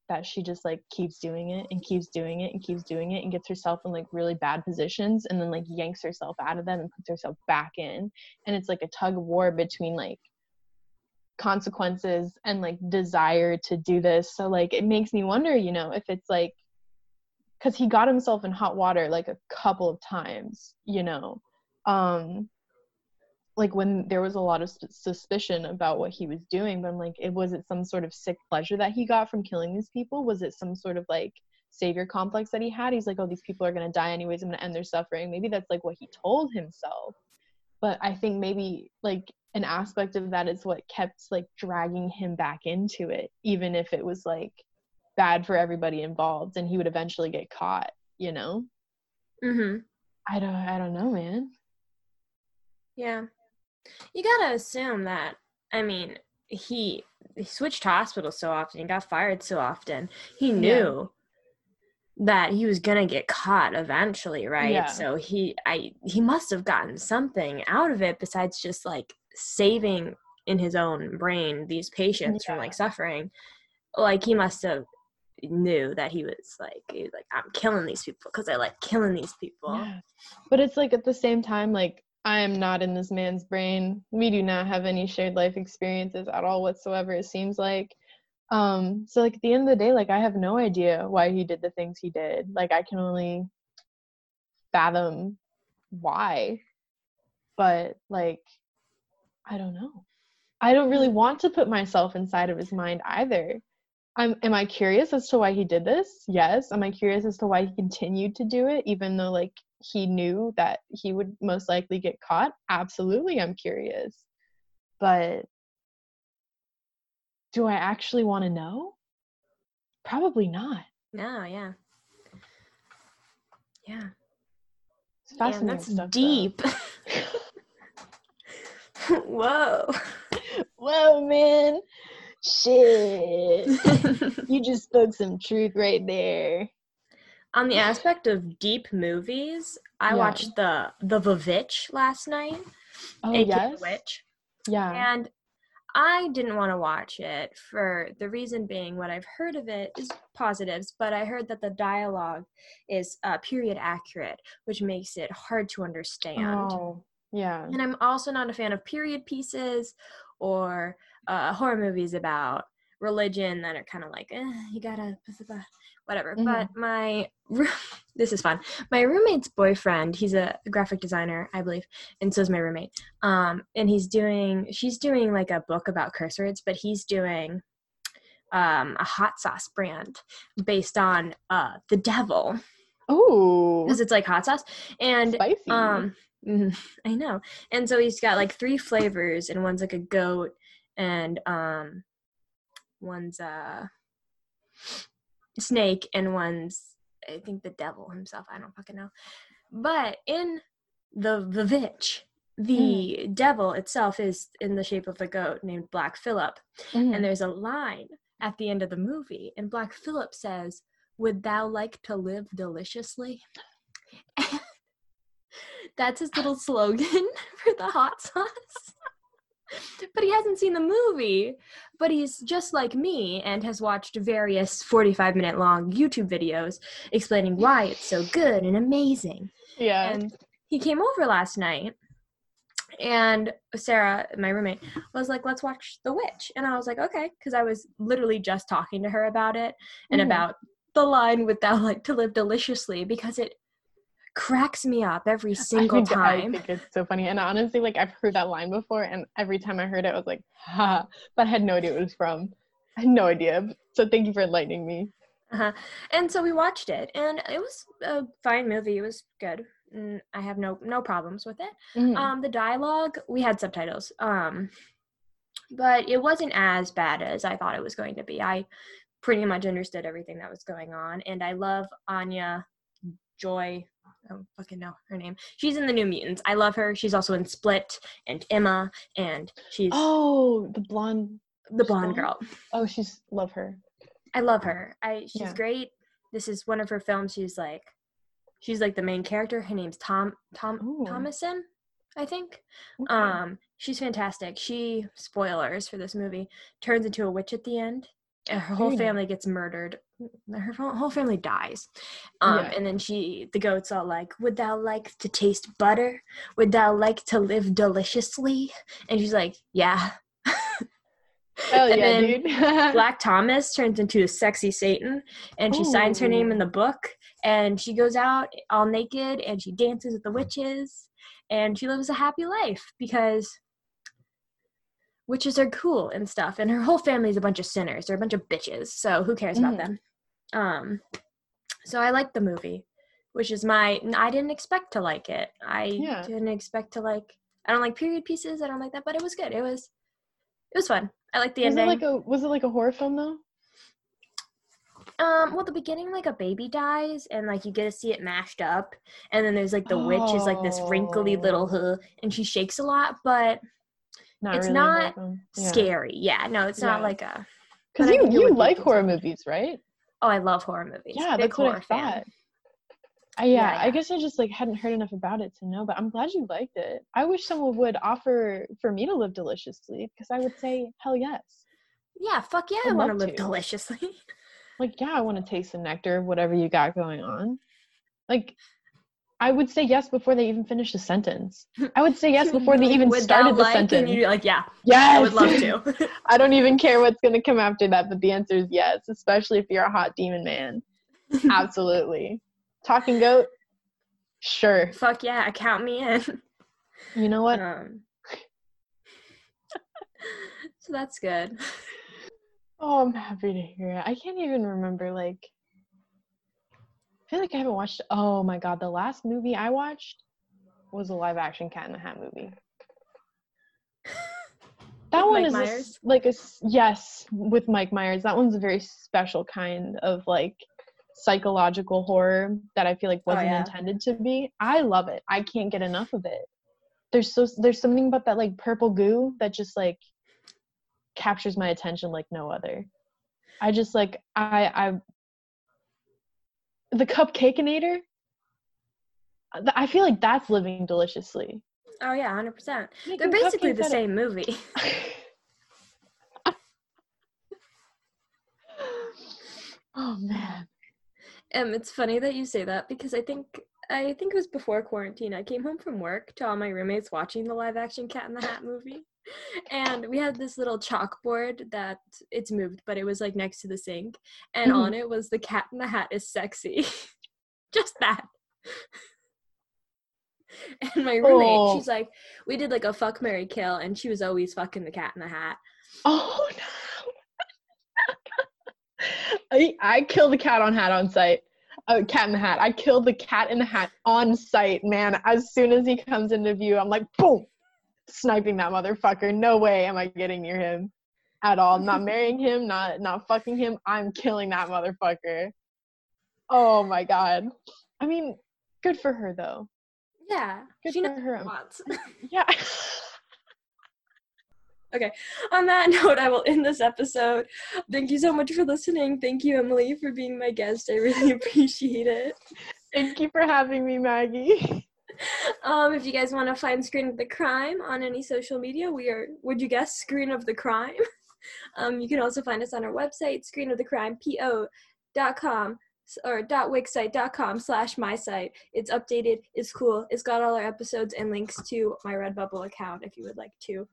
that she just like keeps doing it and keeps doing it and keeps doing it and gets herself in like really bad positions and then like yanks herself out of them and puts herself back in. And it's like a tug of war between like consequences and like desire to do this. So like it makes me wonder you know if it's like because he got himself in hot water like a couple of times you know? Um like when there was a lot of suspicion about what he was doing but i'm like it was it some sort of sick pleasure that he got from killing these people? Was it some sort of like savior complex that he had? He's like oh these people are going to die anyways i'm going to end their suffering. Maybe that's like what he told himself. But i think maybe like an aspect of that is what kept like dragging him back into it even if it was like bad for everybody involved and he would eventually get caught you know? Mm-hmm. i don't i don't know man. Yeah. You gotta assume that. I mean, he he switched hospitals so often. He got fired so often. He knew that he was gonna get caught eventually, right? Yeah. So he I he must have gotten something out of it besides just like saving in his own brain these patients from like suffering. Like he must have knew that he was like he was like I'm killing these people because I like killing these people. Yeah. But it's like at the same time, like I am not in this man's brain. We do not have any shared life experiences at all whatsoever, it seems like. Um, so like at the end of the day, like I have no idea why he did the things he did. Like I can only fathom why. But like I don't know. I don't really want to put myself inside of his mind either. I'm, am I curious as to why he did this? Yes. Am I curious as to why he continued to do it, even though like he knew that he would most likely get caught? Absolutely, I'm curious. But do I actually want to know? Probably not. No, yeah. Yeah. It's fascinating that's stuff. deep. *laughs* Whoa. Whoa, man. Shit. *laughs* you just spoke some truth right there. On the aspect of deep movies, I Yeah. watched the the Vavitch last night, Oh, aka yes. Witch, Yeah. and I didn't want to watch it for the reason being what I've heard of it is positives, but I heard that the dialogue is uh, period accurate, which makes it hard to understand. Oh, yeah. And I'm also not a fan of period pieces or uh, horror movies about religion that are kind of like, eh, you gotta, whatever. Mhm. But my, *laughs* this is fun. My roommate's boyfriend, he's a graphic designer, I believe, and so is my roommate. Um, and he's doing, she's doing like a book about curse words, but he's doing um, a hot sauce brand based on uh, the devil Oh, because it's like hot sauce. And spicy. um, mhm, I know. And so he's got like three flavors, and one's like a goat, and um, one's a snake, and one's I think the devil himself. I don't fucking know. But in the the Vivitch, the devil itself is in the shape of a goat named Black Philip, Mhm. and there's a line at the end of the movie, and Black Philip says, "Would thou like to live deliciously?" *laughs* That's his little slogan *laughs* for the hot sauce. *laughs* but he hasn't seen the movie. But he's just like me and has watched various 45 minute long YouTube videos explaining why it's so good and amazing. yeah. And he came over last night, and Sarah, my roommate, was like, "Let's watch The Witch," and I was like, "Okay," because I was literally just talking to her about it and Mhm. about the line with thou like to live deliciously?" because it cracks me up every *laughs* single I think, I think it's so funny. And honestly, like I've heard that line before, and every time I heard it, I was like, ha, but I had no idea it was from. I had no idea. So thank you for enlightening me. Uh-huh. And so we watched it, and it was a fine movie. It was good. I have no no problems with it. Mhm. Um, the dialogue we had subtitles. Um, but it wasn't as bad as I thought it was going to be. I pretty much understood everything that was going on, and I love Anya Joy. I don't fucking know her name. She's in the New Mutants. I love her. She's also in Split and Emma, and she's oh, the blonde. the blonde girl. Oh, she's love her. I love her. I she's Yeah. great. This is one of her films. She's like, she's like the main character. Her name's Tom Tom Ooh. Thomasin, I think. Okay. Um, she's fantastic. She spoilers for this movie turns into a witch at the end. Her whole family gets murdered. Her whole family dies. Um, Yeah. and then she, the goat's all like, "Would thou like to taste butter? Would thou like to live deliciously?" And she's like, "Yeah." *laughs* Hell and yeah, then dude. *laughs* Black Thomas turns into a sexy Satan and she signs her name in the book and she goes out all naked and she dances with the witches and she lives a happy life because witches are cool and stuff and her whole family's a bunch of sinners they're a bunch of bitches so who cares about Mhm. them um so i like the movie which is my i didn't expect to like it i Yeah. didn't expect to like i don't like period pieces i don't like that but it was good it was it was fun i like the was ending it like a was it like a horror film though? Um, well, the beginning, like a baby dies, and like you get to see it mashed up, and then there's like the witch is like this wrinkly little Oh. huh, and she shakes a lot, but Not It's really not. Um, yeah. scary. Yeah, no, it's not Yeah. like a. Because you you like horror considered- movies, right? Oh, I love horror movies. Yeah, Big that's what I horror fan. thought. I, yeah, Yeah, I guess I just like hadn't heard enough about it to know, but I'm glad you liked it. I wish someone would offer for me to live deliciously because I would say hell yes. Yeah, fuck yeah, I I'd want to live deliciously. *laughs* Like yeah, I want to taste the nectar of whatever you got going on. Like I would say yes before they even finish a sentence. I would say *laughs* yes before they even started the like? Sentence. you're like, yeah, Yes, I would love to. *laughs* *laughs* I don't even care what's gonna come after that, but the answer is yes, especially if you're a hot demon man. Absolutely. Talking goat? Sure. fuck yeah, count me in. You know what? Um, so that's good. Oh, I'm happy to hear it. I can't even remember like feel like I haven't watched oh my god, the last movie I watched was a live action Cat in the Hat movie. *laughs* That With one Mike is a Myers? like a yes with Mike Myers. That one's a very special kind of like psychological horror that I feel like Oh, wasn't yeah. intended to be. I love it. I can't get enough of it. There's so there's something about that like purple goo that just like captures my attention like no other. I just like I I the cupcakeinator. I feel like that's living deliciously. Oh yeah, hundred percent. They're basically the same movie. *laughs* *laughs* oh man. Um, it's funny that you say that because I think I think it was before quarantine. I came home from work to all my roommates watching the live action Cat in the Hat movie. And we had this little chalkboard that it's moved, but it was like next to the sink. And Mhm. on it was the cat in the hat is sexy. *laughs* Just that. *laughs* And my roommate, Oh. she's like, we did like a fuck Mary kill, and she was always fucking the cat in the hat. Oh *laughs* no. I I killed the cat on hat on site. Oh, cat in the hat. I killed the cat in the hat on site, man. As soon as he comes into view, I'm like, boom, sniping that motherfucker. No way am I getting near him at all. not *laughs* marrying him, not not fucking him. I'm killing that motherfucker. Oh my god. I mean, good for her though. Yeah. Good she for knows her. what *laughs* *laughs* Yeah. On that *laughs* note, I will end this episode. Thank you so much for listening. Thank you, Emily, for being my guest. I really *laughs* appreciate it. Thank you for having me, Maggie. *laughs* Um, if you guys want to find Screen of the Crime on any social media, we are, would you guess, Screen of the Crime? Um, you can also find us on our website, Screen of the screenofthecrimepo.com s- or .wixsite.com slash my site. It's updated, it's cool, it's got all our episodes and links to my Redbubble account if you would like to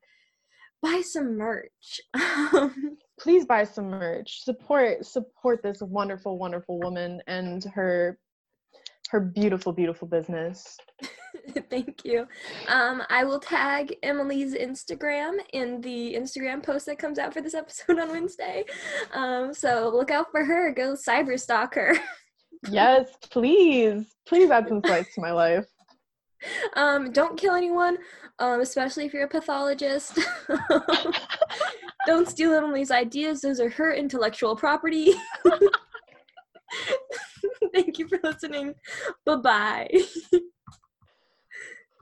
buy some merch. *laughs* Um, please buy some merch support support this wonderful wonderful woman and her her beautiful beautiful business *laughs* Thank you. Um, I will tag Emily's Instagram in the Instagram post that comes out for this episode on Wednesday. Um, so look out for her. Go cyber stalk her. *laughs* yes please please add some spice to my life Um, don't kill anyone, um, especially if you're a pathologist. don't steal Emily's ideas. Those are her intellectual property. *laughs* Thank you for listening. Bye bye. *laughs*